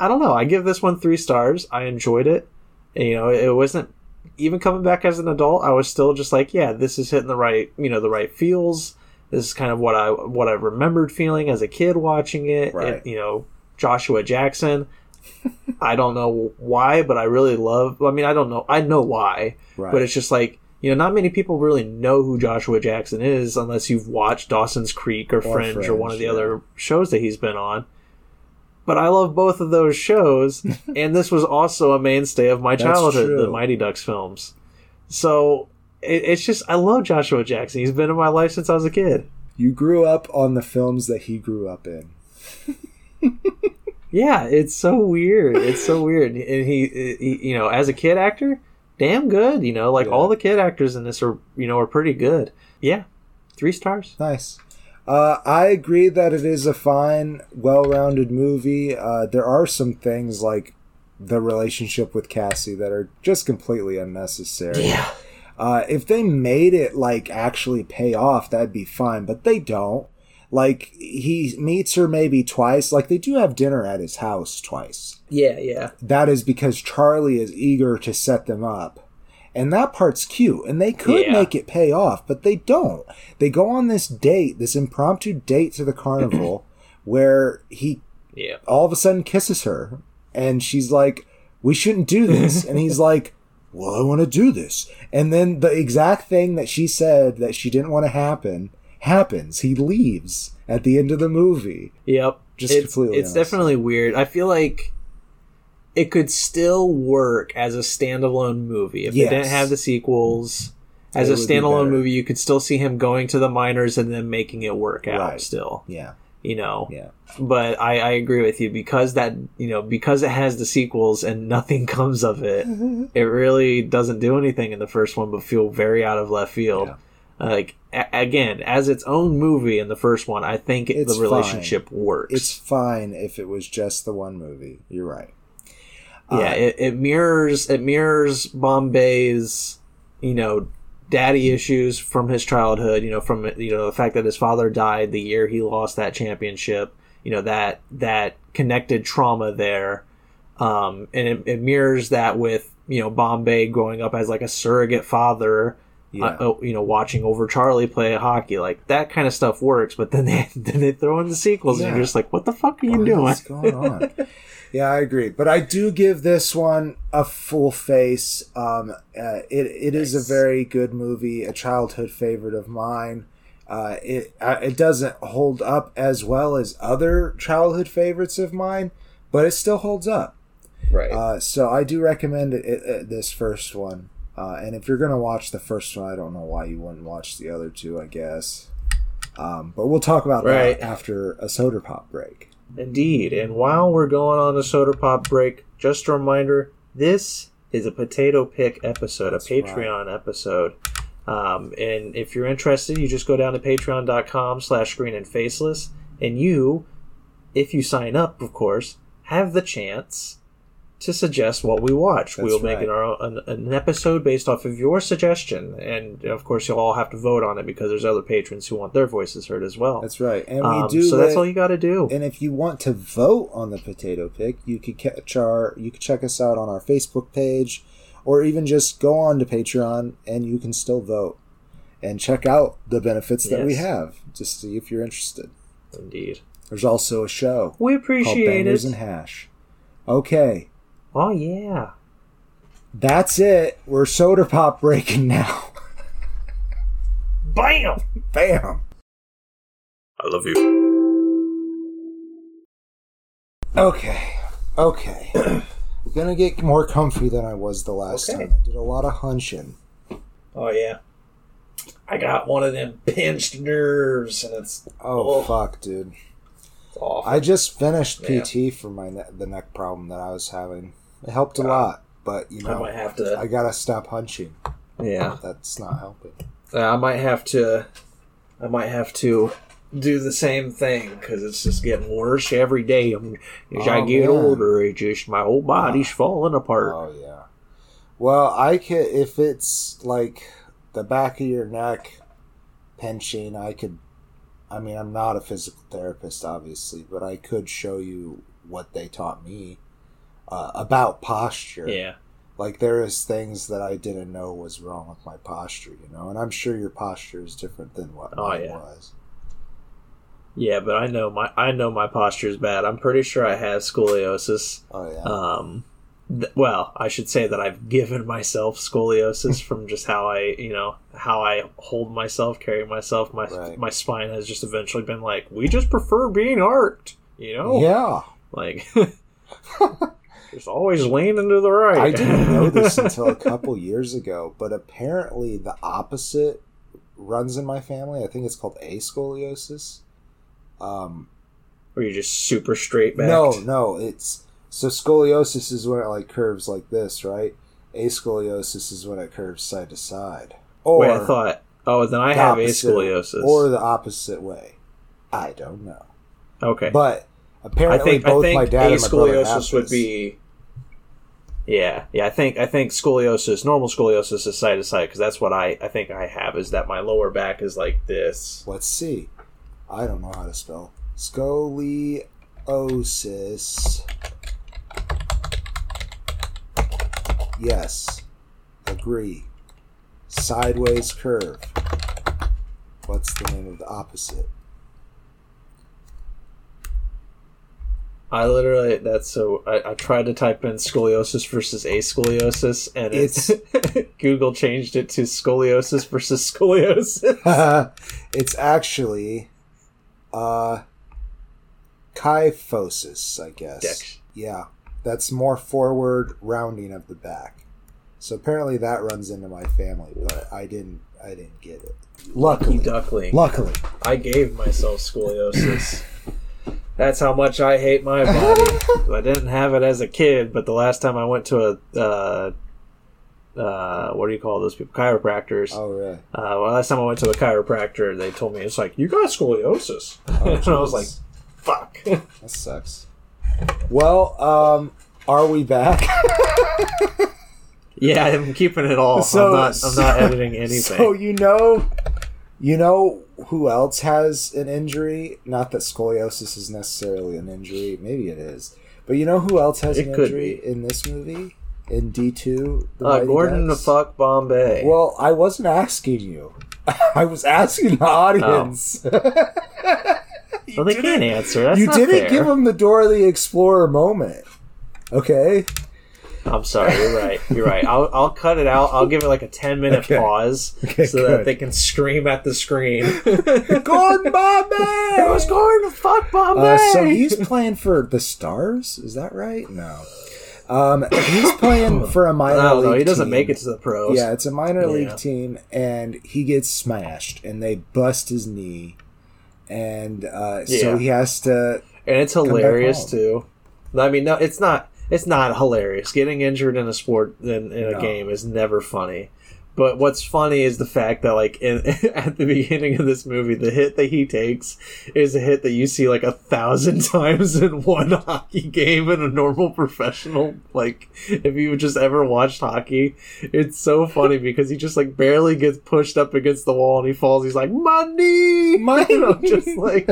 I don't know. I give this one three stars. I enjoyed it. You know, it wasn't even coming back as an adult. I was still just like, yeah, this is hitting the right, you know, the right feels. This is kind of what I what I remembered feeling as a kid watching it. Right. And, you know, Joshua Jackson. I don't know why, but I really love. I mean, I don't know. I know why, right? but it's just like you know, not many people really know who Joshua Jackson is unless you've watched Dawson's Creek or, Or Fringe, or one of the yeah. other shows that he's been on. But I love both of those shows, and this was also a mainstay of my childhood, the. Mighty Ducks films. So it, it's just I love Joshua Jackson. He's been in my life since I was a kid. you grew up on the films that he grew up in. Yeah, it's so weird. It's so weird. And he, he you know, as a kid actor, damn good. You know, like Yeah. all the kid actors in this are, you know, are pretty good. Yeah, three stars. Nice. Uh, I agree that it is a fine, well-rounded movie. Uh, there are some things like the relationship with Cassie that are just completely unnecessary. Uh, if they made it like actually pay off, that'd be fine, but they don't. Like he meets her maybe twice. Like they do have dinner at his house twice. yeah, yeah. That is because Charlie is eager to set them up. And that part's cute. And they could Yeah. make it pay off, but they don't. They go on this date, this impromptu date to the carnival, where he Yeah. all of a sudden kisses her. And she's like, We shouldn't do this. and he's like, Well, I want to do this. And then the exact thing that she said that she didn't want to happen happens. He leaves at the end of the movie. Yep. Just it's, completely It's unnecessary. definitely weird. I feel like it could still work as a standalone movie if Yes. they didn't have the sequels. As It a standalone movie, you could still see him going to the minors and then making it work out. Right. Still, Yeah. you know. Yeah. But I, I agree with you because that you know because it has the sequels and nothing comes of it. it really doesn't do anything in the first one, but feel very out of left field. Yeah. Like a- again, as its own movie in the first one, I think It's the relationship works. It's fine if it was just the one movie. You're right. Yeah, Uh, it, it mirrors it mirrors Bombay's you know daddy issues from his childhood. You know from you know the fact that his father died the year he lost that championship. You know that that connected trauma there, um, and it, it mirrors that with you know Bombay growing up as like a surrogate father. Yeah. Uh, you know, watching over Charlie play hockey, like that kind of stuff works. But then they then they throw in the sequels, and you're just like, "What the fuck are you What doing?" is going on? yeah, I agree, but I do give this one a full face. Um, uh, it it is Nice. a very good movie, a childhood favorite of mine. Uh, it uh, it doesn't hold up as well as other childhood favorites of mine, but it still holds up. Right. Uh, so I do recommend it, it- this first one. Uh, and if you're gonna watch the first one, I don't know why you wouldn't watch the other two. I guess, um, but we'll talk about Right. that after a soda pop break. Indeed. And while we're going on a soda pop break, just a reminder this is a potato pick episode, That's a Patreon episode. Um, and if you're interested, you just go down to patreon.com slash screen and faceless. And you, if you sign up, of course, have the chance to suggest what we watch. That's we'll make right. an, our an, an episode based off of your suggestion, and of course, you'll all have to vote on it because there's other patrons who want their voices heard as well. That's right. And we Um, do. so that's all you got to do. And if you want to vote on the potato pick, you could catch our you could check us out on our Facebook page or even just go on to Patreon and you can still vote and check out the benefits that we have. Just see if you're interested. Indeed, There's also a show we called appreciate Bangers it. and Hash. Okay, Oh yeah. that's it. We're soda pop breaking now. Bam! Bam. I love you. Okay. Okay. Gonna get more comfy than I was the last Okay. time. I did a lot of hunching. Oh yeah. I got one of them pinched nerves, and it's, Oh, Oh. fuck, dude. I just finished Yeah. PT for my ne- the neck problem that I was having. It helped a Uh, lot, but you I know, might have to. I gotta stop hunching. yeah. That's not helping. I might have to. I might have to do the same thing because it's just getting worse every day. I'm, as I Oh, get man. older, it just my whole body's falling apart. Oh yeah. Well, I could if it's like the back of your neck pinching. I could. I mean, I'm not a physical therapist, obviously, but I could show you what they taught me uh, about posture. yeah, like there is things that I didn't know was wrong with my posture, you know, and I'm sure your posture is different than what Oh, mine yeah. was. yeah, but I know my I know my posture is bad. I'm pretty sure I have scoliosis. Oh yeah, Um, th- well, I should say that I've given myself scoliosis from just how I, you know, how I hold myself, carry myself. My Right. my spine has just eventually been like, we just prefer being arched, you know, yeah. like. Just always leaning to the right. I didn't know this until a couple years ago, but apparently the opposite runs in my family. I think it's called ascoliosis. Um, Where you're just super straight back. no, no, it's so scoliosis is when it like curves like this, right? Ascoliosis is when it curves side to side. Or Wait, I thought. Oh, then I the have opposite- ascoliosis. or the opposite way. I don't know. okay, But I apparently, think I both think my dad and my brother have ascoliosis would be. Yeah, yeah. I think I think scoliosis, normal scoliosis, is side to side because that's what I I think I have is that my lower back is like this. Let's see. I don't know how to spell scoliosis. Yes, agree. Sideways curve. What's the name of the opposite? I literally that's so I, I tried to type in scoliosis versus ascoliosis and it's, Google changed it to scoliosis versus scoliosis. it's actually uh kyphosis, I guess. Dex. Yeah, that's more forward rounding of the back. So apparently that runs into my family, but I didn't. I didn't get it. Luckily, Duckling. luckily, I gave myself scoliosis. That's how much I hate my body. I didn't have it as a kid, but the last time I went to a uh, uh, what do you call those people? Chiropractors. oh really? Uh, well, last time I went to a chiropractor, they told me it's like you got scoliosis, Oh, and I was like, "Fuck." that sucks. Well, um, are we back? yeah, I'm keeping it all. So- I'm not. I'm not editing anything. So you know, you know who else has an injury? Not that scoliosis is necessarily an injury. Maybe it is, but you know who else has It an injury in this movie? In D two, uh, Gordon the fuck Bombay. Well, I wasn't asking you. I was asking the audience. well, they can't answer. That's you didn't fair. give them the Dora the Explorer moment. Okay. I'm sorry. You're right. You're right. I'll, I'll cut it out. I'll give it like a 10 minute Okay. pause Okay, so good. that they can scream at the screen. Gordon Bombay. it was going to fuck Bombay. Uh, so he's playing for the Stars. Is that right? No. Um, he's playing for a minor don't league He doesn't team. make it to the pros. Yeah, it's a minor Yeah. league team, and he gets smashed, and they bust his knee, and uh, so he has to. and it's hilarious too. I mean, no, it's not. It's not hilarious. Getting injured in a sport in, in a No. game is never funny. But what's funny is the fact that, like, in, at the beginning of this movie, the hit that he takes is a hit that you see like a thousand times in one hockey game in a normal professional. Like, if you just ever watched hockey, it's so funny because he just like barely gets pushed up against the wall and he falls. He's like, "Money, Money!" Know, just like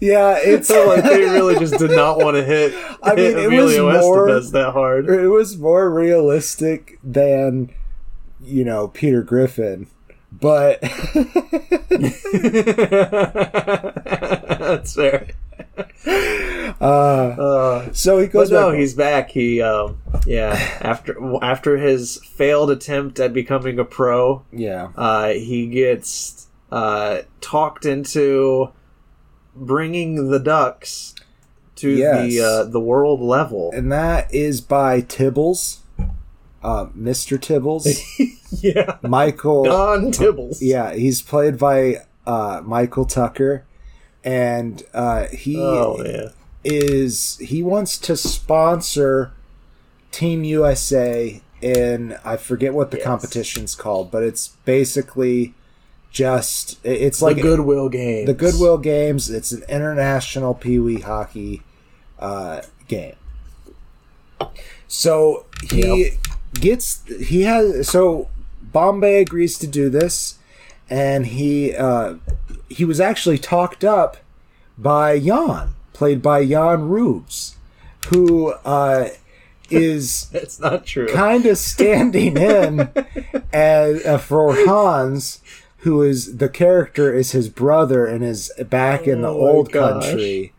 yeah, it's so. Like they really just did not want to hit. I mean, hit it was more- Estevez that hard. it was more realistic than you know Peter Griffin, but That's fair. uh, Uh, so he goes no, back. he's back. He, um, yeah, after after his failed attempt at becoming a pro, yeah, uh, he gets uh, talked into bringing the Ducks to Yes. the uh, the world level. and that is by Tibbles, uh, Mr. Tibbles, yeah, Michael. Don Tibbles. Yeah, he's played by uh, Michael Tucker, and uh, he Oh is he wants to sponsor Team USA in I forget what the Yes. competition's called, but it's basically just it's Like like Goodwill Games. the Goodwill Games. It's an international Pee Wee hockey uh, game. So he gets he has so Bombay agrees to do this, and he uh, he was actually talked up by Jan, played by Jan Rubes, who uh, is It's not true. kind of standing in as uh, for Hans, who is the character is his brother and is back in the Oh old gosh. country,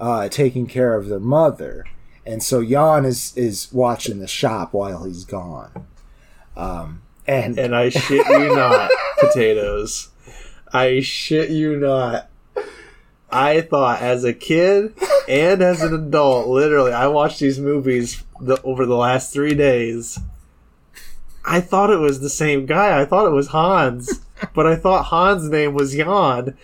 uh, taking care of their mother, and so Jan is is watching the shop while he's gone. Um, and and I shit you not, potatoes. I shit you not. I thought as a kid and as an adult, literally, I watched these movies the, over the last three days. I thought it was the same guy. I thought it was Hans, but I thought Hans' name was Jan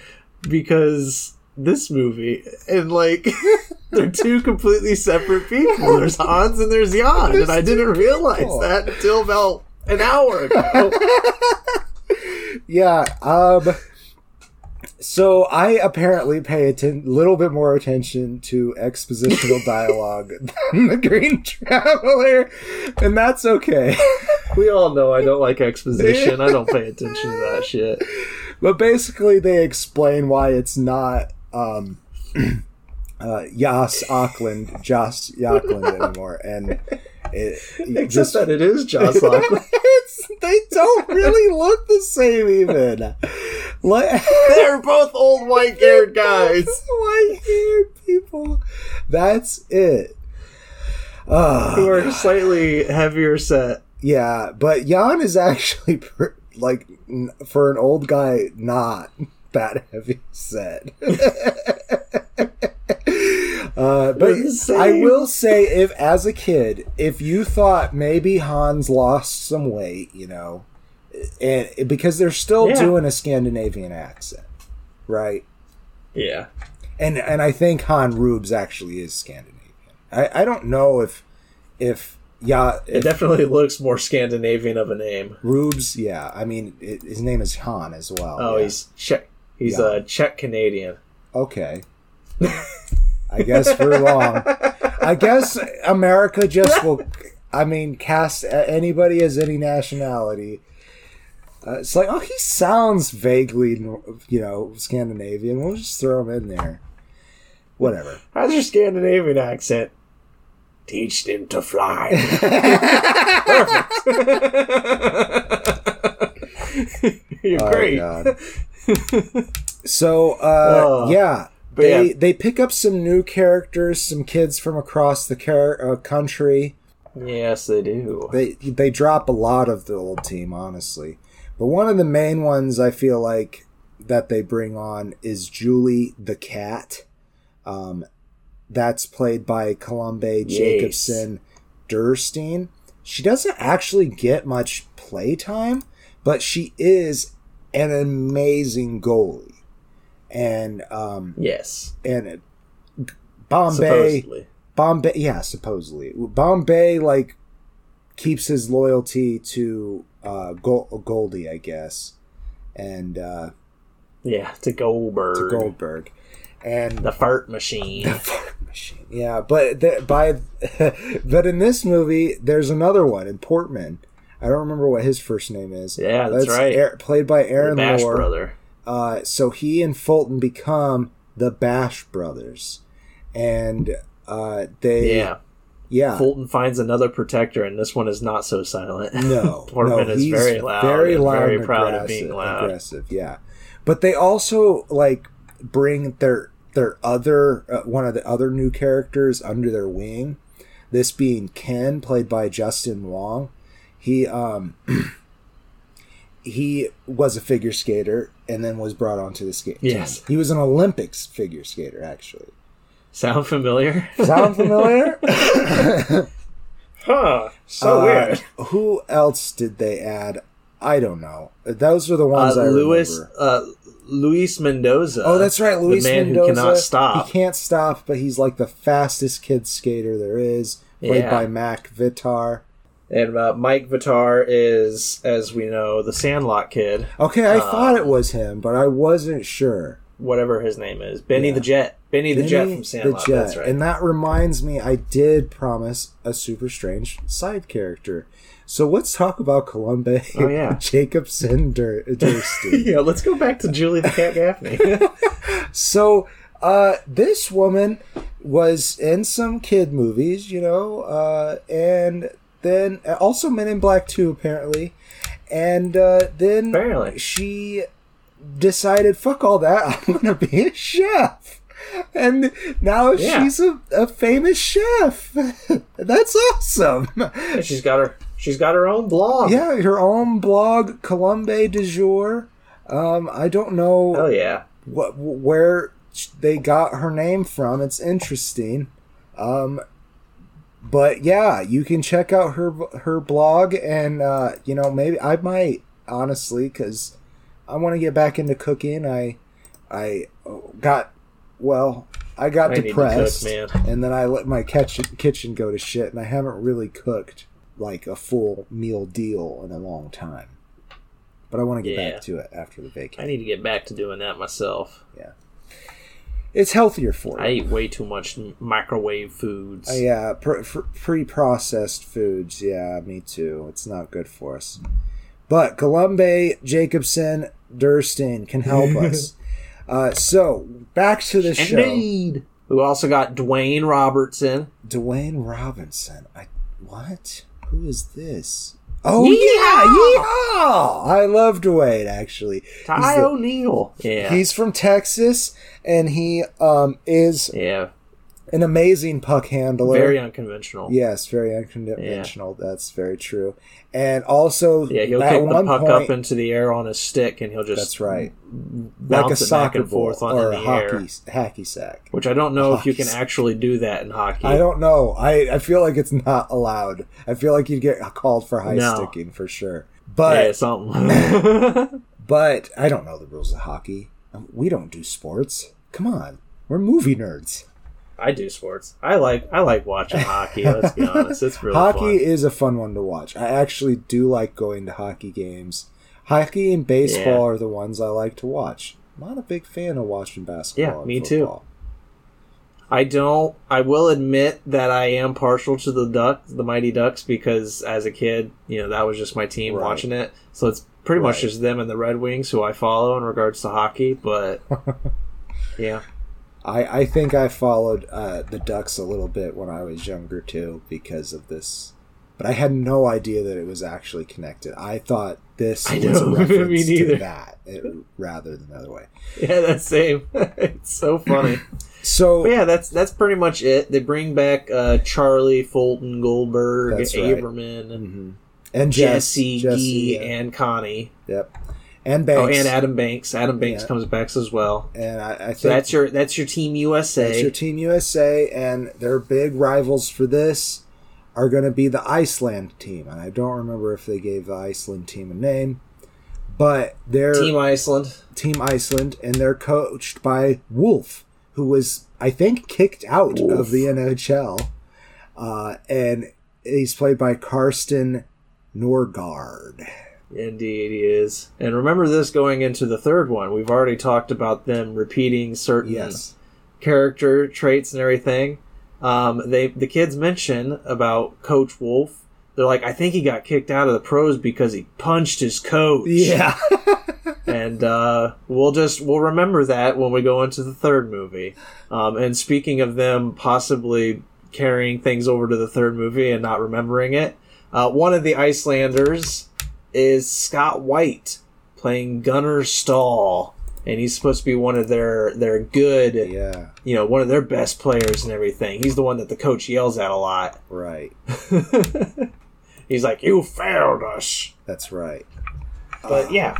because this movie and like they're two completely separate people. There's Hans and there's Jan, and I didn't realize people. that until about an hour ago. yeah, um, so I apparently pay a ten- little bit more attention to expositional dialogue than the Green Traveler, and that's okay. We all know I don't like exposition. I don't pay attention to that shit. But basically, they explain why it's not um, uh, Yas Ackland, Joss Ackland anymore, and it, Except just that it is Joss it's, they don't really look the same even. Like, They're both old white haired guys. white haired people. That's it. Uh, Who are slightly heavier set. Yeah, but Jan is actually pr- like n- for an old guy not that heavy set. Uh, but They're the same. I will say, if as a kid, if you thought maybe Hans lost some weight, you know, and because they're still Yeah. doing a Scandinavian accent, right? Yeah. And and I think Jan Rubes actually is Scandinavian. I, I don't know if if yeah It if definitely looks more Scandinavian of a name. Rubes, yeah. I mean, it, his name is Han as well. Oh, yeah. he's Czech. He's Yeah. a Czech Canadian. okay. I guess we're wrong. I guess America just will. I mean, cast anybody as any nationality. Uh, it's like, oh, he sounds vaguely, you know, Scandinavian. We'll just throw him in there. Whatever. How's your Scandinavian accent? Teach them to fly. Perfect. You're Oh, great. So, uh, Oh. yeah, But they yeah. they pick up some new characters, some kids from across the car- uh, country. Yes, they do. They they drop a lot of the old team, honestly. But one of the main ones I feel like that they bring on is Julie the cat. Um, that's played by Colombe Jacobsen Derstine. She doesn't actually get much playtime, but she is an amazing goalie. And um, Yes. and it- Bombay Supposedly. Bombay, yeah, supposedly Bombay like keeps his loyalty to uh, Gol- Goldie, I guess, and uh, Yeah, to Goldberg. to Goldberg, and The fart machine. The fart machine. Yeah, but the, by but in this movie, there's another one in Portman. I don't remember what his first name is. Yeah, that's right. Aaron- played by the Aaron Bash Moore. brother. Uh, so he and Fulton become the Bash brothers, and uh, they Yeah. yeah Fulton finds another protector, and this one is not so silent. no Portman no is very loud. very loud very proud of being loud. aggressive yeah but they also like bring their their other uh, one of the other new characters under their wing this being ken played by justin wong he um he was a figure skater and then was brought onto the skate team. Yes. he was an olympics figure skater actually Sound familiar? sound familiar huh. So Uh, weird. who else did they add i don't know those are the ones Uh, i Luis remember uh, Luis Mendoza. Oh, that's right, Luis the man Mendoza. who cannot stop. He can't stop, but he's like the fastest kid skater there is. Played Yeah. by Mike Vitar. And uh, Mike Vitar is, as we know, the Sandlot kid, Okay, I Uh, thought it was him, but I wasn't sure. whatever his name is. Benny Yeah. the Jet. Benny the Jet from Sandlot. the Jet. That's right. And that reminds me, I did promise a super strange side character. So let's talk about Colombe Oh, yeah. Jacobsen Dur- Dursty. yeah, let's go back to Julie the Cat Gaffney. So, uh, this woman was in some kid movies, you know, uh, and then also Men in Black 2, apparently. And uh, then Apparently. she decided, fuck all that, I'm going to be a chef. And now Yeah. she's a, a famous chef. That's awesome. she's got her. She's got her own blog. Yeah, her own blog, Colombe du jour. Um, I don't know Hell yeah. what where they got her name from. It's interesting. Um, but yeah, you can check out her her blog, and uh, you know maybe I might honestly because I want to get back into cooking. I I got well. I got I depressed, cook, man. and then I let my kitchen kitchen go to shit, and I haven't really cooked like a full meal deal in a long time. But I want to get Yeah. back to it after the vacation. I need to get back to doing that myself. It's healthier for you. I eat way too much microwave foods. Uh, yeah, pr- pr- pre-processed foods. Yeah, me too. It's not good for us. But Colombe, Jacobsen, Derstine can help us. Uh, so back to the show. Indeed. We also got Dwayne Robertson. Dwayne Robinson. I what? Who is this? Oh Yeehaw! yeah, yeehaw! I love Dwayne actually. Ty He's the- O'Neal. Yeah. He's from Texas, and he um, is yeah. An amazing puck handler. Very unconventional. Yes, very unconventional. That's very true. And also, Yeah, he'll kick the puck point, up into the air on his stick, and he'll just that's right, like a soccer and forth ball on or a the hockey air. hacky sack. Which I don't know if you can Hockey. actually do that in hockey. I don't know. I, I feel like it's not allowed. I feel like you'd get called for high No. sticking for sure. Yeah, But something. but I don't know the rules of hockey. We don't do sports. Come on, we're movie nerds. I do sports. I like I like watching hockey. Let's be honest, it's really hockey fun. is a fun one to watch. I actually do like going to hockey games. Hockey and baseball Yeah. are the ones I like to watch. I'm not a big fan of watching basketball. Yeah, me too. I don't. I will admit that I am partial to the Duck, the Mighty Ducks, because as a kid, you know, that was just my team Right. watching it. So it's pretty much just them and the Red Wings who I follow in regards to hockey. But yeah, I, I think I followed uh, the Ducks a little bit when I was younger too because of this. But I had no idea that it was actually connected. I thought this I was a know, me reference to that it, rather than the other way. yeah, that's same. it's so funny. So But yeah, that's that's pretty much it. They bring back uh, Charlie, Fulton, Goldberg, That's right. Mhm. and Jesse, Jesse, Gee, yeah. and Connie. yep, and Banks, Oh, and Adam Banks. Adam Banks Yeah. comes back as well. and I, I think So that's your that's your team USA. That's your Team USA, and their big rivals for this are going to be the Iceland team. And I don't remember if they gave the Iceland team a name, but they're Team Iceland. Team Iceland, and they're coached by Wolf, who was, I think, kicked out Wolf. of the NHL. Uh, and he's played by Carsten Norgaard. Indeed, he is. And remember this going into the third one. We've already talked about them repeating certain Yes. character traits and everything. Um, they the kids mention about Coach Wolf. They're like, I think he got kicked out of the pros because he punched his coach. Yeah. and uh, we'll just we'll remember that when we go into the third movie. Um, and speaking of them possibly carrying things over to the third movie and not remembering it, uh, one of the Icelanders is Scott Whyte playing Gunnar Stahl, and he's supposed to be one of their their good, yeah. you know, one of their best players and everything. He's the one that the coach yells at a lot. Right. He's like, "You failed us." That's right. But yeah,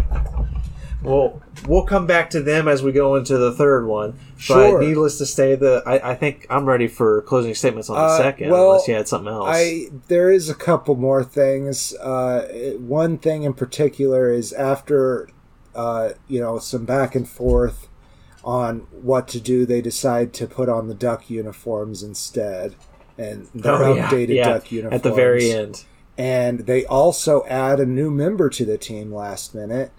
well, we'll come back to them as we go into the third one. Sure. But needless to say, the I, I think I'm ready for closing statements on the Uh, second, well, unless you had something else. I there is a couple more things. Uh, one thing in particular is after uh, you know some back and forth on what to do, they decide to put on the duck uniforms instead, and their Oh, yeah, updated yeah, duck uniforms at the very end. And they also add a new member to the team last minute,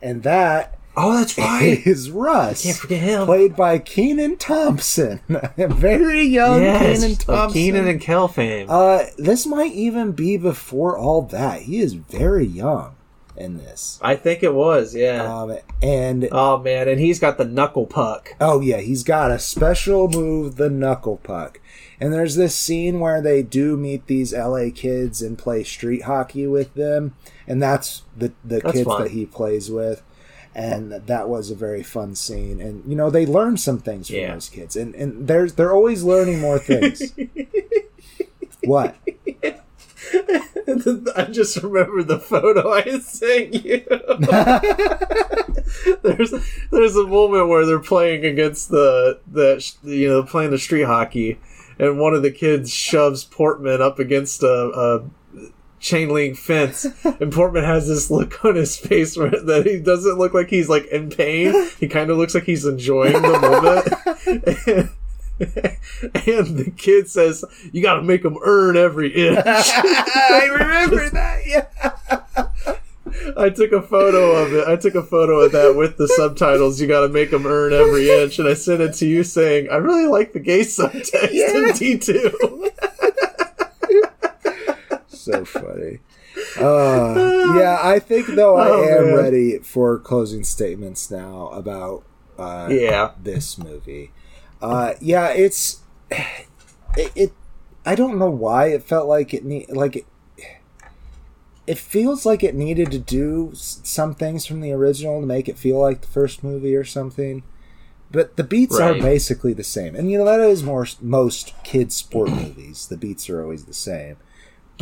and that Oh, that's right. is Russ. Can't forget him. Played by Kenan Thompson, very young yes, Kenan Thompson. Kenan and Kel fame. Uh, this might even be before all that. He is very young in this. I think it was, yeah. Um, and oh man, and he's got the knuckle puck. oh yeah, he's got a special move, the knuckle puck. And there's this scene where they do meet these LA kids and play street hockey with them, and that's the the That's kids fun. that he plays with. And that was a very fun scene, and you know they learn some things from Yeah. those kids, and and there's they're always learning more things. what? I just remember the photo I sent you. there's there's a moment where they're playing against the the you know playing the street hockey, and one of the kids shoves Portman up against a, a chain link fence, and Portman has this look on his face where that he doesn't look like he's like in pain. He kind of looks like he's enjoying the moment. And, the kid says, "You got to make them earn every inch." I remember that. Yeah. I took a photo of it. I took a photo of that with the subtitles. You got to make them earn every inch, and I sent it to you saying, "I really like the gay subtext in Yeah. D two. so funny. Uh, yeah, I think though I Oh, am man. ready for closing statements now about uh, Yeah, this movie. Uh, yeah, it's it, it. I don't know why it felt like it need like it. It feels like it needed to do some things from the original to make it feel like the first movie or something. But the beats are basically the same, and you know that is more most kids sport movies. The beats are always the same.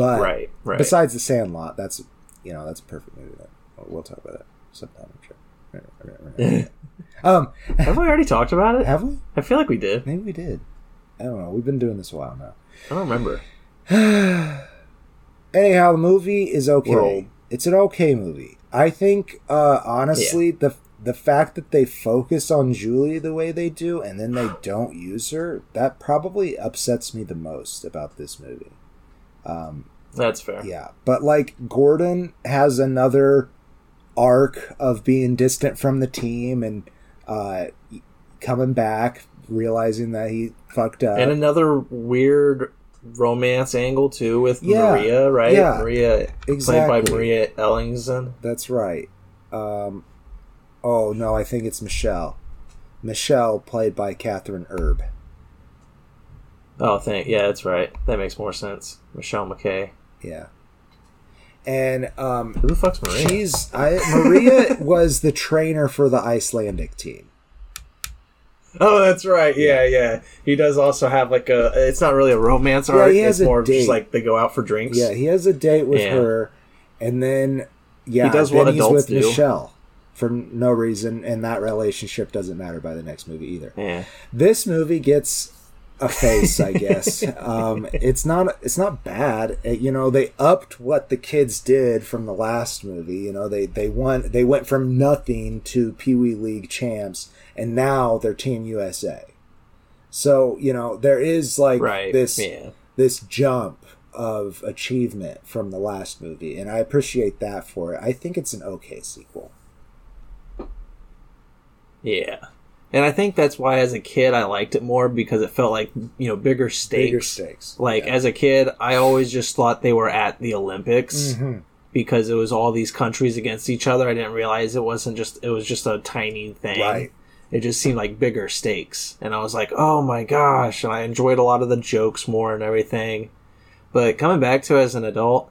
But right, right. besides the Sandlot, that's you know that's a perfect movie. That we'll talk about that sometime. I'm sure. um, have we already talked about it? have we? I feel like we did. Maybe we did. I don't know. We've been doing this a while now. I don't remember. Anyhow, the movie is okay. We're. It's an okay movie. I think, uh, honestly, the the fact that they focus on Julie the way they do, and then they don't use her, that probably upsets me the most about this movie. Um, That's fair. Yeah, but like Gordon has another arc of being distant from the team and uh, coming back, realizing that he fucked up. And another weird romance angle too with Yeah, Maria, right? yeah, Maria played by Maria Ellingsen. That's right. Um, oh no, I think it's Michelle. Michelle, played by Kathryn Erbe. Oh, thank yeah, that's right. That makes more sense. Michelle McKay. Yeah, and um, Who the fuck's Maria? she's I, Maria was the trainer for the Icelandic team. Oh, that's right. Yeah, yeah. He does also have like a. It's not really a romance Yeah, arc. he has it's a more of just date. like they go out for drinks. Yeah, he has a date with Yeah. her, and then yeah, He does what he's adults with do. Michelle for no reason, and that relationship doesn't matter by the next movie either. Yeah. This movie gets a face, I guess. um, it's not it's not bad. Uh, you know, they upped what the kids did from the last movie. You know, they they won they went from nothing to Pee Wee League champs, and now they're Team USA. So you know, there is like Right. this Yeah. this jump of achievement from the last movie, and I appreciate that for it. I think it's an okay sequel. Yeah. And I think that's why as a kid I liked it more because it felt like, you know, bigger stakes. Bigger stakes. Like Yeah. as a kid, I always just thought they were at the Olympics Mhm. because it was all these countries against each other. I didn't realize it wasn't just it was just a tiny thing. Right. It just seemed like bigger stakes. And I was like, "Oh my gosh." And I enjoyed a lot of the jokes more and everything. But coming back to it as an adult,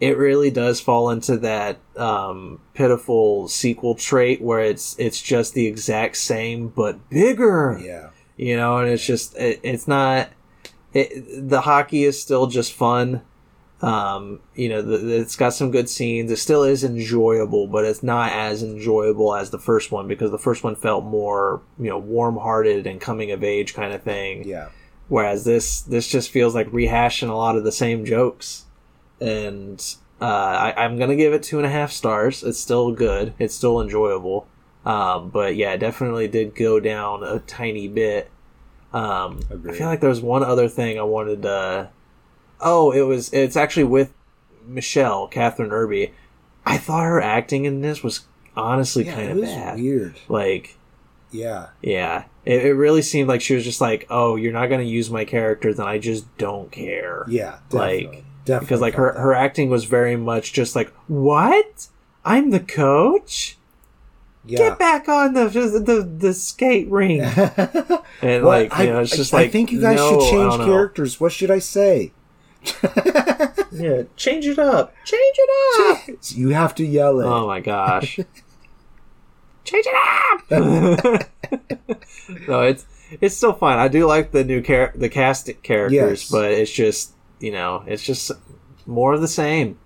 it really does fall into that um, pitiful sequel trait where it's it's just the exact same but bigger. Yeah. you know and it's just it, it's not it, the hockey is still just fun. Um you know the, it's got some good scenes. It still is enjoyable but it's not as enjoyable as the first one because the first one felt more you know warm-hearted and coming of age kind of thing. Yeah. whereas this this just feels like rehashing a lot of the same jokes and uh, I, i'm gonna give it two and a half stars it's still good it's still enjoyable um, but yeah it definitely did go down a tiny bit um, i feel like there was one other thing i wanted to oh it was it's actually with michelle kathryn erbe i thought her acting in this was honestly Yeah, kind of bad weird. like Yeah. yeah, it, it really seemed like she was just like, "Oh, you're not going to use my character, then I just don't care." Yeah. Like, Definitely. because like her felt her acting was very much just like, "What? I'm the coach? that. Get back on the the the skate ring." And Well, like, you know, it's just I, like I think you guys no, should change characters. What should I say? Yeah, change it up. Change it up. you have to yell it. oh my gosh. change it up. no, it's it's still fine. I do like the new char- the cast characters, Yes. but it's just you know it's just more of the same.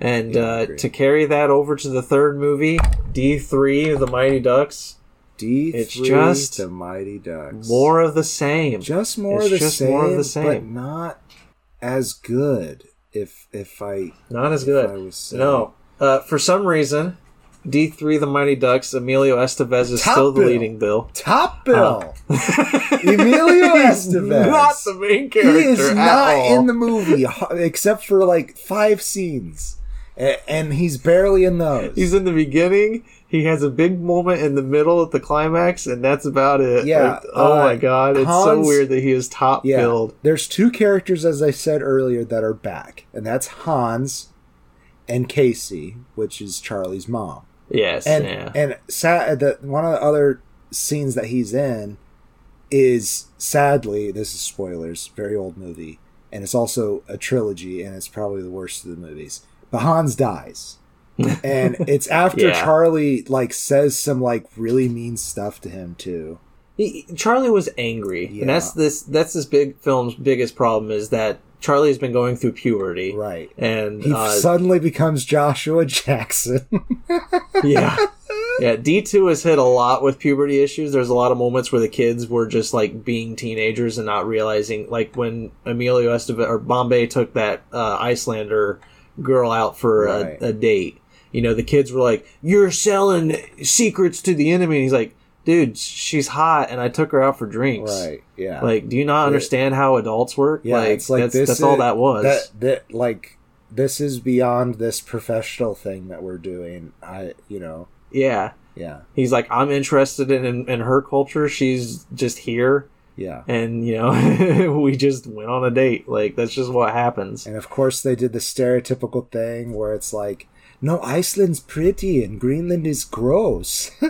And uh, to carry that over to the third movie, D three, The Mighty Ducks, D It's three, just the Mighty Ducks. more of the same. just more It's of the just same, more of the but not as good. If if I Not as good. I was saying. No, uh, for some reason, D three, The Mighty Ducks, Emilio Estevez is Top still the bill. leading bill. top bill. Emilio He's Estevez. not the main character. He is not all. in the movie except for like five scenes, and he's barely in those. He's in the beginning. He has a big moment in the middle at the climax, and that's about it. Yeah, Like, oh uh, my god, it's so weird that he is top yeah. billed. There's two characters, as I said earlier, that are back, and that's Hans and Casey, which is Charlie's mom. Yes, and yeah. and sa- the one of the other scenes that he's in is sadly this is spoilers very old movie and it's also a trilogy and it's probably the worst of the movies but hans dies and it's after Yeah. charlie like says some like really mean stuff to him too He, Charlie was angry, Yeah. and that's this that's this big film's biggest problem is that Charlie has been going through puberty, right and he uh, suddenly becomes joshua jackson yeah, yeah. D two has hit a lot with puberty issues. There's a lot of moments where the kids were just like being teenagers and not realizing, like when Emilio Estevez or Bombay took that uh, Icelander girl out for Right. a, a date. You know, the kids were like, "You're selling secrets to the enemy." And he's like, "Dude, she's hot, and I took her out for drinks." right yeah Like, do you not understand how adults work? Yeah, like, it's like that's, this that's all that was. That that like this is beyond this professional thing that we're doing. I you know yeah. yeah He's like, I'm interested in, in in her culture. She's just here. yeah. and you know we just went on a date like that's just what happens And of course they did the stereotypical thing where it's like, no, Iceland's pretty and Greenland is gross.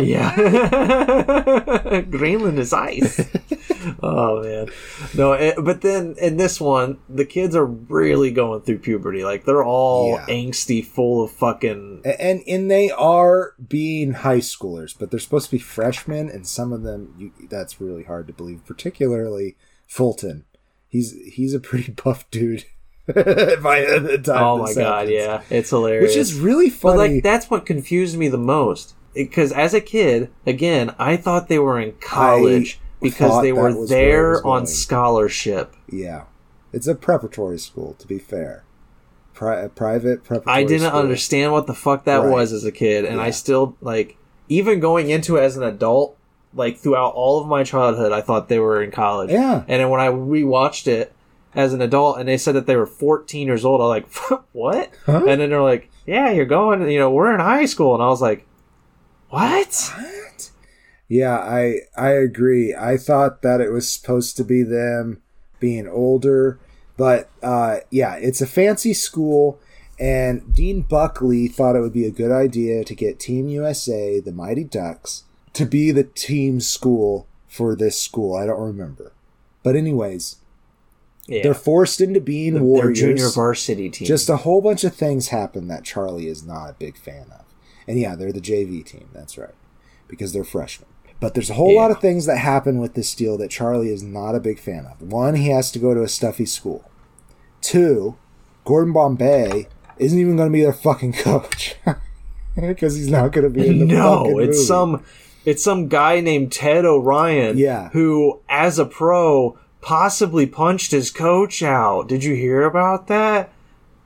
yeah greenland is ice oh man no it, but then in this one the kids are really going through puberty like they're all Yeah. angsty full of fucking and and they are being high schoolers, but they're supposed to be freshmen, and some of them you, that's really hard to believe. Particularly Fulton, he's he's a pretty buff dude. by the time oh my god yeah it's hilarious which is really but funny. like that's what confused me the most because as a kid again i thought they were in college because they were was where it there on scholarship yeah, it's a preparatory school. To be fair, Pri- private preparatory. I didn't school. understand what the fuck that Right. was as a kid, and I still like even going into it as an adult. Like throughout all of my childhood, I thought they were in college. Yeah. and then when I rewatched it, as an adult, and they said that they were 14 years old. I was like, what? Huh? And then they're like, yeah, you're going. You know, we're in high school, and I was like, what? What? Yeah, I I agree. I thought that it was supposed to be them being older, but uh, yeah, it's a fancy school, and Dean Buckley thought it would be a good idea to get Team USA, the Mighty Ducks, to be the team school for this school. I don't remember, but anyways, Yeah, they're forced into being their warriors. junior varsity team. Just a whole bunch of things happen that Charlie is not a big fan of. And yeah, they're the JV team. That's right. Because they're freshmen. But there's a whole lot of things that happen with this deal that Charlie is not a big fan of. One, he has to go to a stuffy school. Two, Gordon Bombay isn't even going to be their fucking coach. Because he's not going to be in the no, it's movie. some it's some guy named Ted Orion. Yeah. who as a pro possibly punched his coach out. Did you hear about that?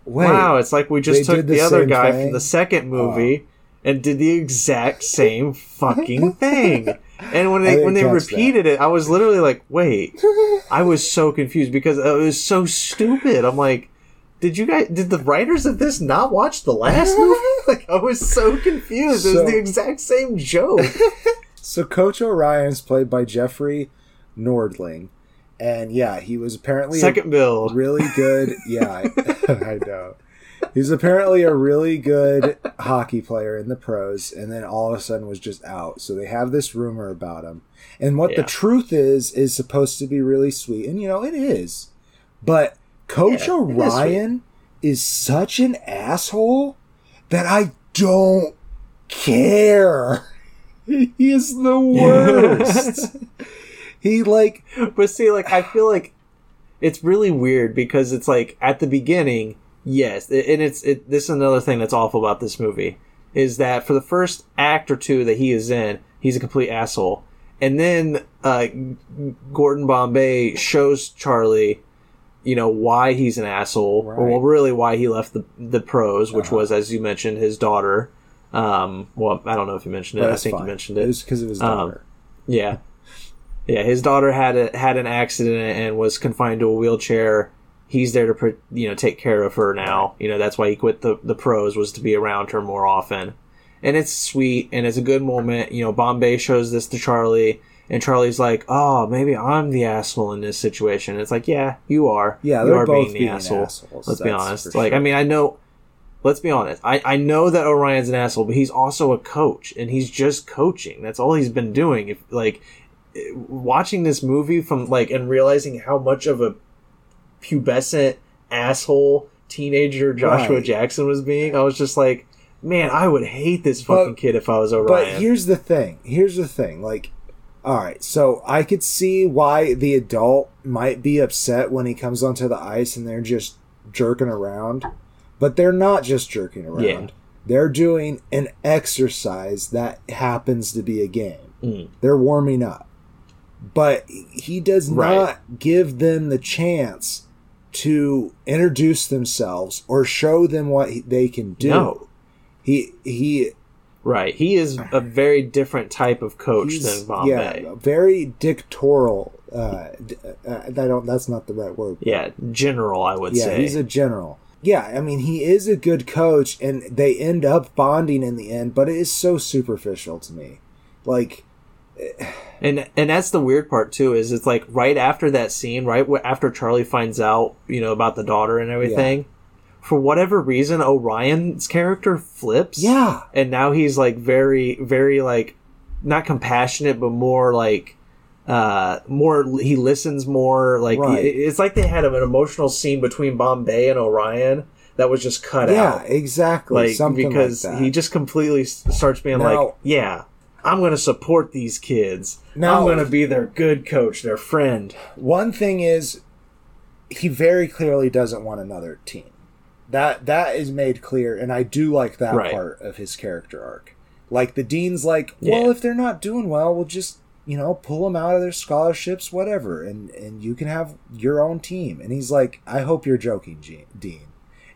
Wait, wow, it's like we just took the, the other guy thing? from the second oh. movie and did the exact same fucking thing. And when they when they repeated it, I was literally like, "Wait!" I was so confused because it was so stupid. I'm like, "Did you guys? Did the writers of this not watch the last movie?" Like, I was so confused. it was the exact same joke. So Coach Orion's played by Jeffrey Nordling. And yeah, he was apparently Second build. really good. Yeah, I, I know. He's apparently a really good hockey player in the pros, and then all of a sudden was just out. So they have this rumor about him. And what the truth is, is supposed to be really sweet. And, you know, it is. But Coach Yeah, it is Orion is such an asshole that I don't care. He is the worst. he, like, But see, like, I feel like it's really weird because it's like at the beginning, yes, and it's it, this is another thing that's awful about this movie is that for the first act or two that he is in, he's a complete asshole, and then uh, Gordon Bombay shows Charlie, you know, why he's an asshole, or Right. well, really why he left the the pros, which Uh-huh. was as you mentioned his daughter. Um, well, I don't know if you mentioned it. I think fine. you mentioned It it. was because of his Um, daughter. Yeah, yeah. His daughter had a had an accident and was confined to a wheelchair. He's there to you know take care of her now. You know that's why he quit the the pros was to be around her more often. And it's sweet and it's a good moment. You know, Bombay shows this to Charlie, and Charlie's like, "Oh, maybe I'm the asshole in this situation." It's like, yeah, you are. Yeah, you they're are both being the being asshole. assholes, Let's be honest. Like, I mean, I know. Let's be honest. I, I know that Orion's an asshole, but he's also a coach, and he's just coaching. That's all he's been doing. If like watching this movie from like and realizing how much of a pubescent asshole teenager Joshua Right. Jackson was being, I was just like, man, I would hate this fucking But- kid if I was Orion. But here's the thing. Here's the thing. Like, all right, so I could see why the adult might be upset when he comes onto the ice and they're just jerking around, but they're not just jerking around. Yeah. They're doing an exercise that happens to be a game. Mm. They're warming up. But he does Right. not give them the chance to introduce themselves or show them what they can do. No. He he right. He is a very different type of coach than Bombay. Yeah, very dictatorial. Uh, uh, I don't. That's not the right word. Yeah, general, I would yeah, say. he's a general. Yeah, I mean, he is a good coach, and they end up bonding in the end. But it is so superficial to me. Like, And and that's the weird part too is it's like right after that scene, right after Charlie finds out, you know, about the daughter and everything, for whatever reason Orion's character flips. yeah, And now he's like very very like not compassionate but more like uh more he listens more like Right. it's like they had an emotional scene between Bombay and Orion that was just cut yeah, out yeah exactly. like Something because like that. he just completely starts being Now- like, "Yeah, I'm going to support these kids. Now- I'm going to be their good coach, their friend." One thing is, he very clearly doesn't want another team. That that is made clear, and I do like that Right. part of his character arc. Like the dean's like, well, Yeah. if they're not doing well, we'll just you know pull them out of their scholarships, whatever, and and you can have your own team. And he's like, I hope you're joking, Gene, Dean.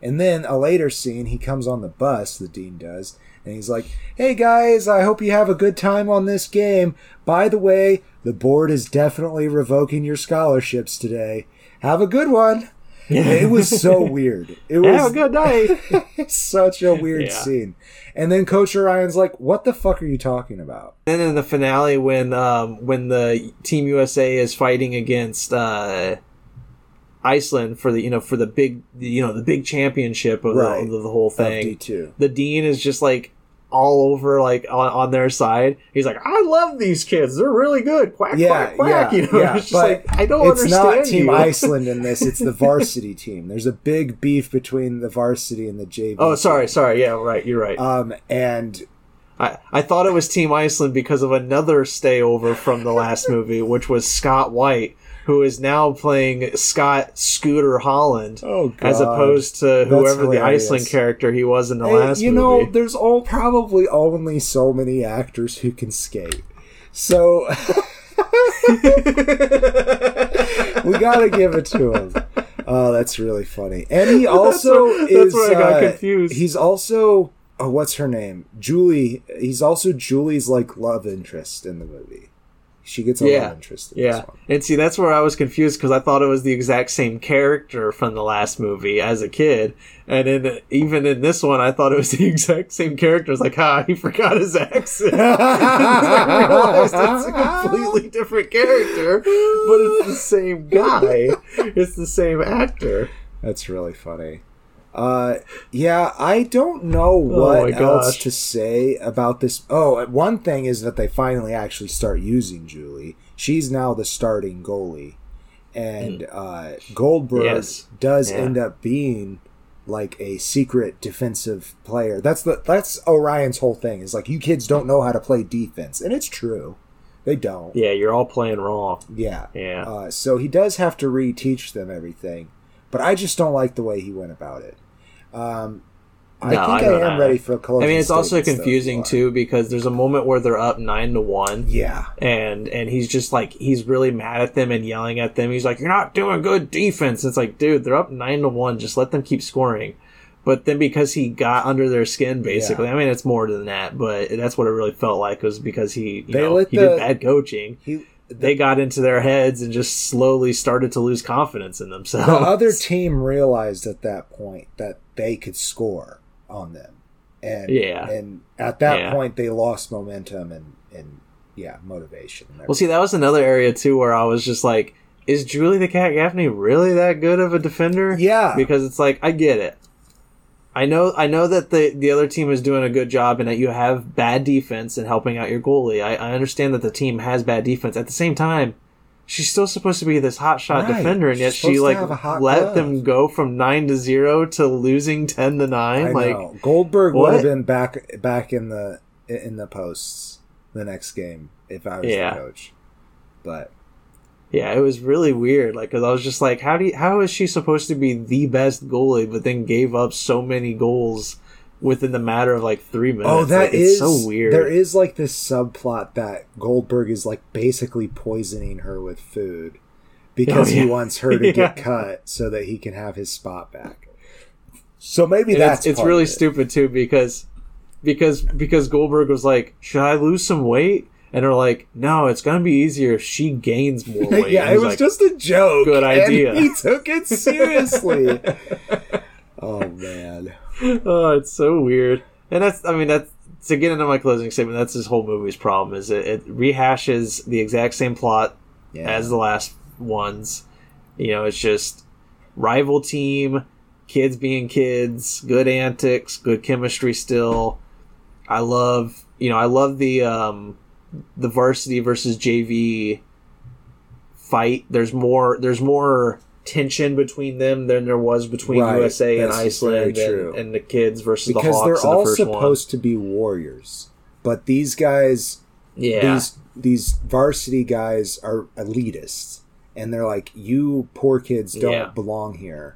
And then a later scene, he comes on the bus. The dean does, and And he's like, "Hey guys, I hope you have a good time on this game. By the way, the board is definitely revoking your scholarships today. Have a good one." It was so weird. It was Have a good night. such a weird Yeah. scene. And then Coach Orion's like, "What the fuck are you talking about?" then in the finale, when um, when the Team USA is fighting against uh, Iceland for the you know for the big you know the big championship of, Right. the, of the whole thing, D2. the dean is just like all over like on, on their side. He's like, I love these kids. They're really good. Quack Yeah, quack quack. yeah, you know, yeah. it's just like I don't it's understand not Team you. Iceland in this. It's the varsity team. There's a big beef between the varsity and the JV. Oh, sorry, sorry. Yeah, right. You're right. Um, and I, I thought it was Team Iceland because of another stayover from the last movie, which was Scott Whyte, who is now playing Scott Scooter Holland, oh as opposed to whoever the. Iceland character he was in the Hey, last you movie. know, there's all probably only so many actors who can skate. So we gotta give it to him. Oh, that's really funny. And he also where- that's is. where I got uh, confused. He's also. Oh, what's her name? Julie. He's also Julie's like love interest in the movie. She gets a Yeah. love interest in yeah, and see that's where I was confused because I thought it was the exact same character from the last movie as a kid, and in even in this one I thought it was the exact same character. It's like, ah, he forgot his accent. I realized it's a completely different character, but it's the same guy. It's the same actor. That's really funny. Uh, yeah, I don't know Oh what my else to say about this. Oh, one thing is that they finally actually start using Julie. She's now the starting goalie, and uh, Goldberg Hmm. Yes. does Yeah. end up being like a secret defensive player. That's the that's Orion's whole thing. Is like you kids don't know how to play defense, and it's true. They don't. Yeah, you're all playing wrong. Yeah. Yeah. Uh, so he does have to reteach them everything, but I just don't like the way he went about it. Um, I No, think I I, am know. ready for a closing. I mean, it's also statements, though, confusing are. too because there's a moment where they're up nine to one. Yeah, and and he's just like he's really mad at them and yelling at them. He's like, "You're not doing good defense." It's like, dude, they're up nine to one. Just let them keep scoring. But then because he got under their skin, basically, I mean, it's more than that, but that's what it really felt like was because he, you They know, let he the- did bad coaching. he. They got into their heads and just slowly started to lose confidence in themselves. The other team realized at that point that they could score on them, and Yeah. and at that Yeah. point they lost momentum and and yeah, motivation. and Well, see, that was another area too where I was just like, is Julie the Cat Gaffney really that good of a defender? Yeah. because it's like I get it. I know, I know that the the other team is doing a good job and that you have bad defense and helping out your goalie. I, I understand that the team has bad defense. At the same time, she's still supposed to be this hot shot Right. defender, and yet She's she like have a hot let glove. them go from nine to zero to losing ten to nine. I like, know Goldberg would have been back back in the in the posts the next game if I was Yeah. the coach, but Yeah, it was really weird. Like, cause I was just like, how do you, how is she supposed to be the best goalie, but then gave up so many goals within the matter of like three oh, minutes? Oh, that like, is it's so weird. There is like this subplot that Goldberg is like basically poisoning her with food because Oh, yeah. he wants her to Yeah. get cut so that he can have his spot back. So maybe And that's it's, it's really it. stupid too because because because Goldberg was like, should I lose some weight? And they're like, no, it's gonna be easier if she gains more weight. yeah, it was like, just a joke. Good and idea. he took it seriously. oh man. oh, it's so weird. And that's, I mean, that's to get into my closing statement. That's this whole movie's problem is it, it rehashes the exact same plot Yeah. as the last ones. You know, it's just rival team, kids being kids, good antics, good chemistry still. I love, you know, I love the um the varsity versus JV fight. There's more there's more tension between them than there was between Right, USA and Iceland and, and the kids versus the because Hawks they're the all first supposed to be warriors. But these guys. Yeah. these these varsity guys are elitists and they're like you poor kids don't Yeah. belong here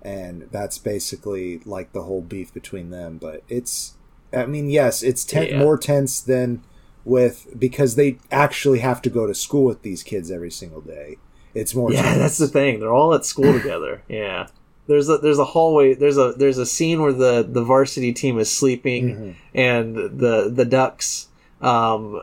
and that's basically like the whole beef between them but it's i mean yes it's ten- Yeah. more tense than with because they actually have to go to school with these kids every single day it's more Yeah, that's the thing. They're all at school together. Yeah. there's a there's a hallway there's a there's a scene where the the varsity team is sleeping Mm-hmm. and the the ducks um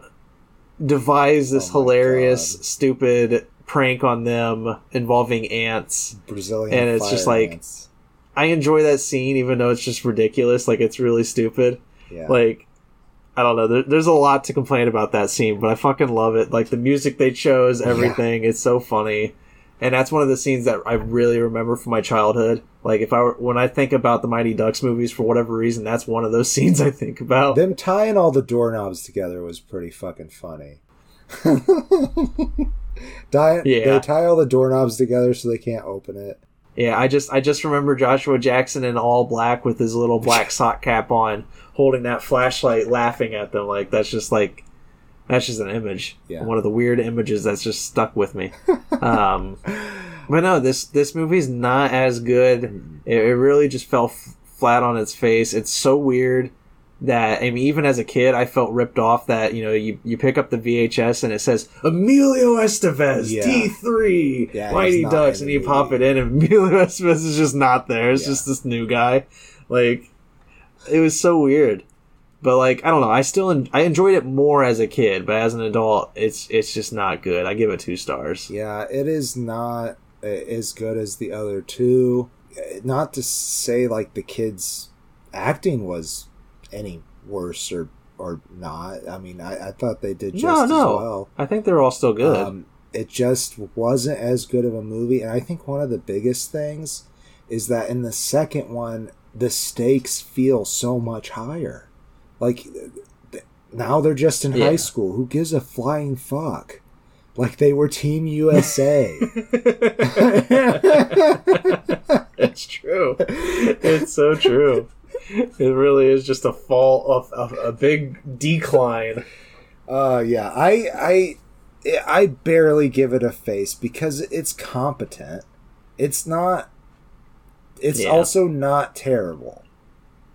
devise this Oh hilarious God. stupid prank on them involving ants Brazilian And it's just like- ants. i enjoy that scene even though it's just ridiculous like it's really stupid yeah. like i don't know. There, there's a lot to complain about that scene but i fucking love it. Like the music they chose everything it's so funny. And that's one of the scenes that i really remember from my childhood. Like if i were when i think about the mighty ducks movies for whatever reason that's one of those scenes i think about. Them tying all the doorknobs together was pretty fucking funny. Die, Yeah. They tie all the doorknobs together so they can't open it. yeah i just i just remember joshua jackson in all black with his little black sock cap on holding that flashlight laughing at them like that's just like that's just an image Yeah. one of the weird images that's just stuck with me um but no this this movie's not as good it, it really just fell f- flat on its face it's so weird that I mean, even as a kid, I felt ripped off. That you know, you, you pick up the VHS and it says Emilio Estevez, Yeah. T three, Yeah, Mighty Ducks, and you pop it in, and Emilio Estevez is just not there. It's Yeah. just this new guy. Like, it was so weird. But like, I don't know. I still en- I enjoyed it more as a kid, but as an adult, it's it's just not good. I give it two stars. Yeah, it is not as good as the other two. Not to say like the kids' acting was any worse or or not. I mean, I, I thought they did just no, as no. well. I think they're all still good. Um, it just wasn't as good of a movie, and I think one of the biggest things is that in the second one, the stakes feel so much higher. Like now they're just in Yeah. high school. Who gives a flying fuck? Like they were Team USA. it's true. It's so true. It really is just a fall of a, a big decline. Uh yeah, I I I barely give it a face because it's competent. It's not it's Yeah. also not terrible.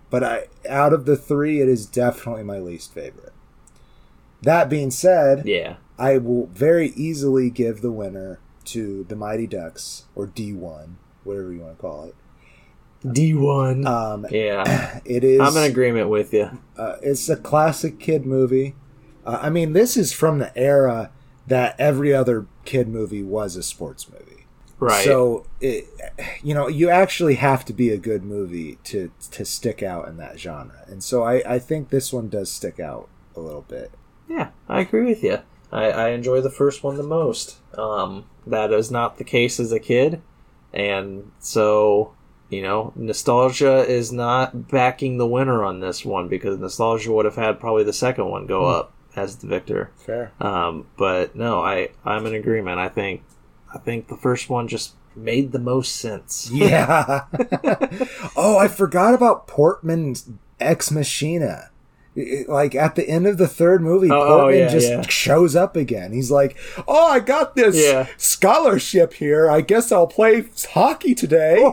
But I out of the 3 it is definitely my least favorite. That being said, Yeah. I will very easily give the winner to the Mighty Ducks or D1, whatever you want to call it. D one. Um yeah. it is I'm in agreement with you. uh, it's a classic kid movie. Uh, I mean, this is from the era that every other kid movie was a sports movie. Right. So, it, you know, you actually have to be a good movie to to stick out in that genre, and so I, I think this one does stick out a little bit. yeah, I agree with you. I, I enjoy the first one the most. Um, that is not the case as a kid, and so you know, nostalgia is not backing the winner on this one because nostalgia would have had probably the second one go up as the victor. Fair. Um, but no, I I'm in agreement. I think I think the first one just made the most sense. Yeah. oh, I forgot about Portman's Ex Machina. It- Like at the end of the third movie, Oh, oh, Portman yeah, just yeah. shows up again. He's like, "Oh, I got this Yeah. scholarship here. I guess I'll play hockey today.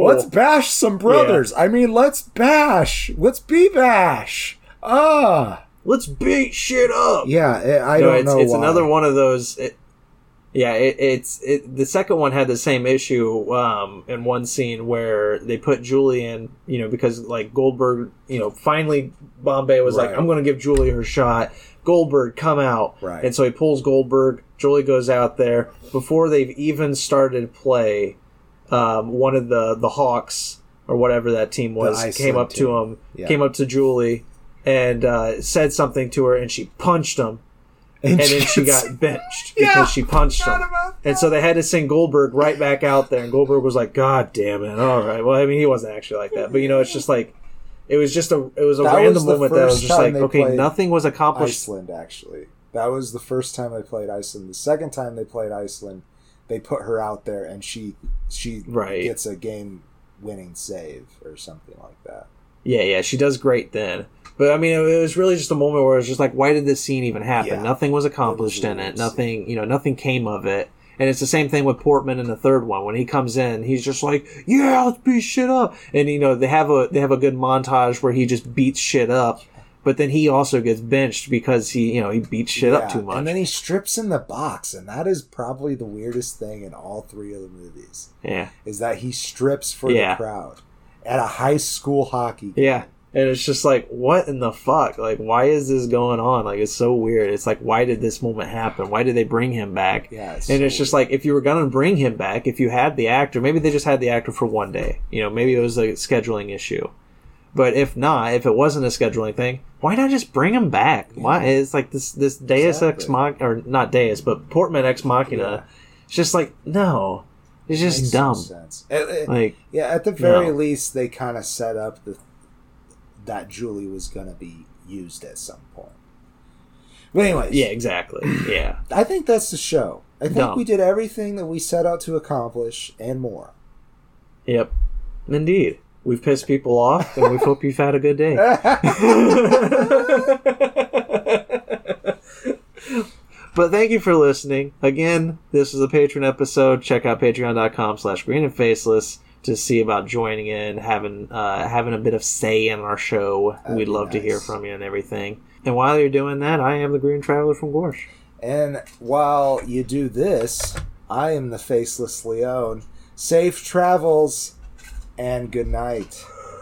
Let's bash some brothers. I mean, let's bash. Let's be bash. Ah, let's beat shit up. yeah. I don't it's, know. it's why. another one of those. It, yeah, it, it's it, the second one had the same issue um, in one scene where they put Julie in, you know, because like Goldberg, you know, finally Bombay was like, "I'm going to give Julie her shot." Goldberg, come out, Right. and so he pulls Goldberg. Julie goes out there before they've even started play. Um, one of the the Hawks or whatever that team was came up team. to him, Yeah. came up to Julie, and uh, said something to her, and she punched him and then she got benched Yeah, because she punched him. And so they had to send Goldberg right back out there, and Goldberg was like, "God damn it! All right, well, I mean, he wasn't actually like that, but you know, it's just like it was just a it was a That random the moment that was just like, okay, nothing was accomplished. Iceland, actually. That was the first time they played Iceland. The second time they played Iceland, they put her out there and she she Right. gets a game winning save or something like that. Yeah, yeah, she does great then. But I mean, it was really just a moment where it was just like, why did this scene even happen? Yeah. Nothing was accomplished in it. Nothing, you know, nothing came of it. And it's the same thing with Portman in the third one. When he comes in, he's just like, "Yeah, let's beat shit up." And you know, they have a they have a good montage where he just beats shit up. but then he also gets benched because he you know he beats shit up too much. And then he strips in the box, and that is probably the weirdest thing in all three of the movies. yeah, Is that he strips for Yeah. the crowd at a high school hockey. game. yeah. And it's just like, what in the fuck? Like, why is this going on? Like, it's so weird. It's like, why did this moment happen? Why did they bring him back? Yeah, it's and so it's just like if you were gonna bring him back, if you had the actor, maybe they just had the actor for one day. You know, maybe it was a scheduling issue. But if not, if it wasn't a scheduling thing, why not just bring him back? Why it's like this this Deus ex Exactly. mach or not Deus, but Portman ex machina. Yeah. It's just like no, it's just Makes dumb. sense. Like yeah, at the very No. least, they kind of set up the that Julie was going to be used at some point. But anyways, yeah, exactly. Yeah, I think that's the show. I think Dumb. we did everything that we set out to accomplish and more. yep, indeed. We've pissed people off, and we hope you've had a good day. but thank you for listening. Again, this is a patron episode. Check out patreon.com slash green and faceless to see about joining in, having uh, having a bit of say in our show. That'd We'd love to hear from you and everything. And while you're doing that, I am the Green Traveler from Gorsh. And while you do this, I am the faceless Leone. Safe travels and good night.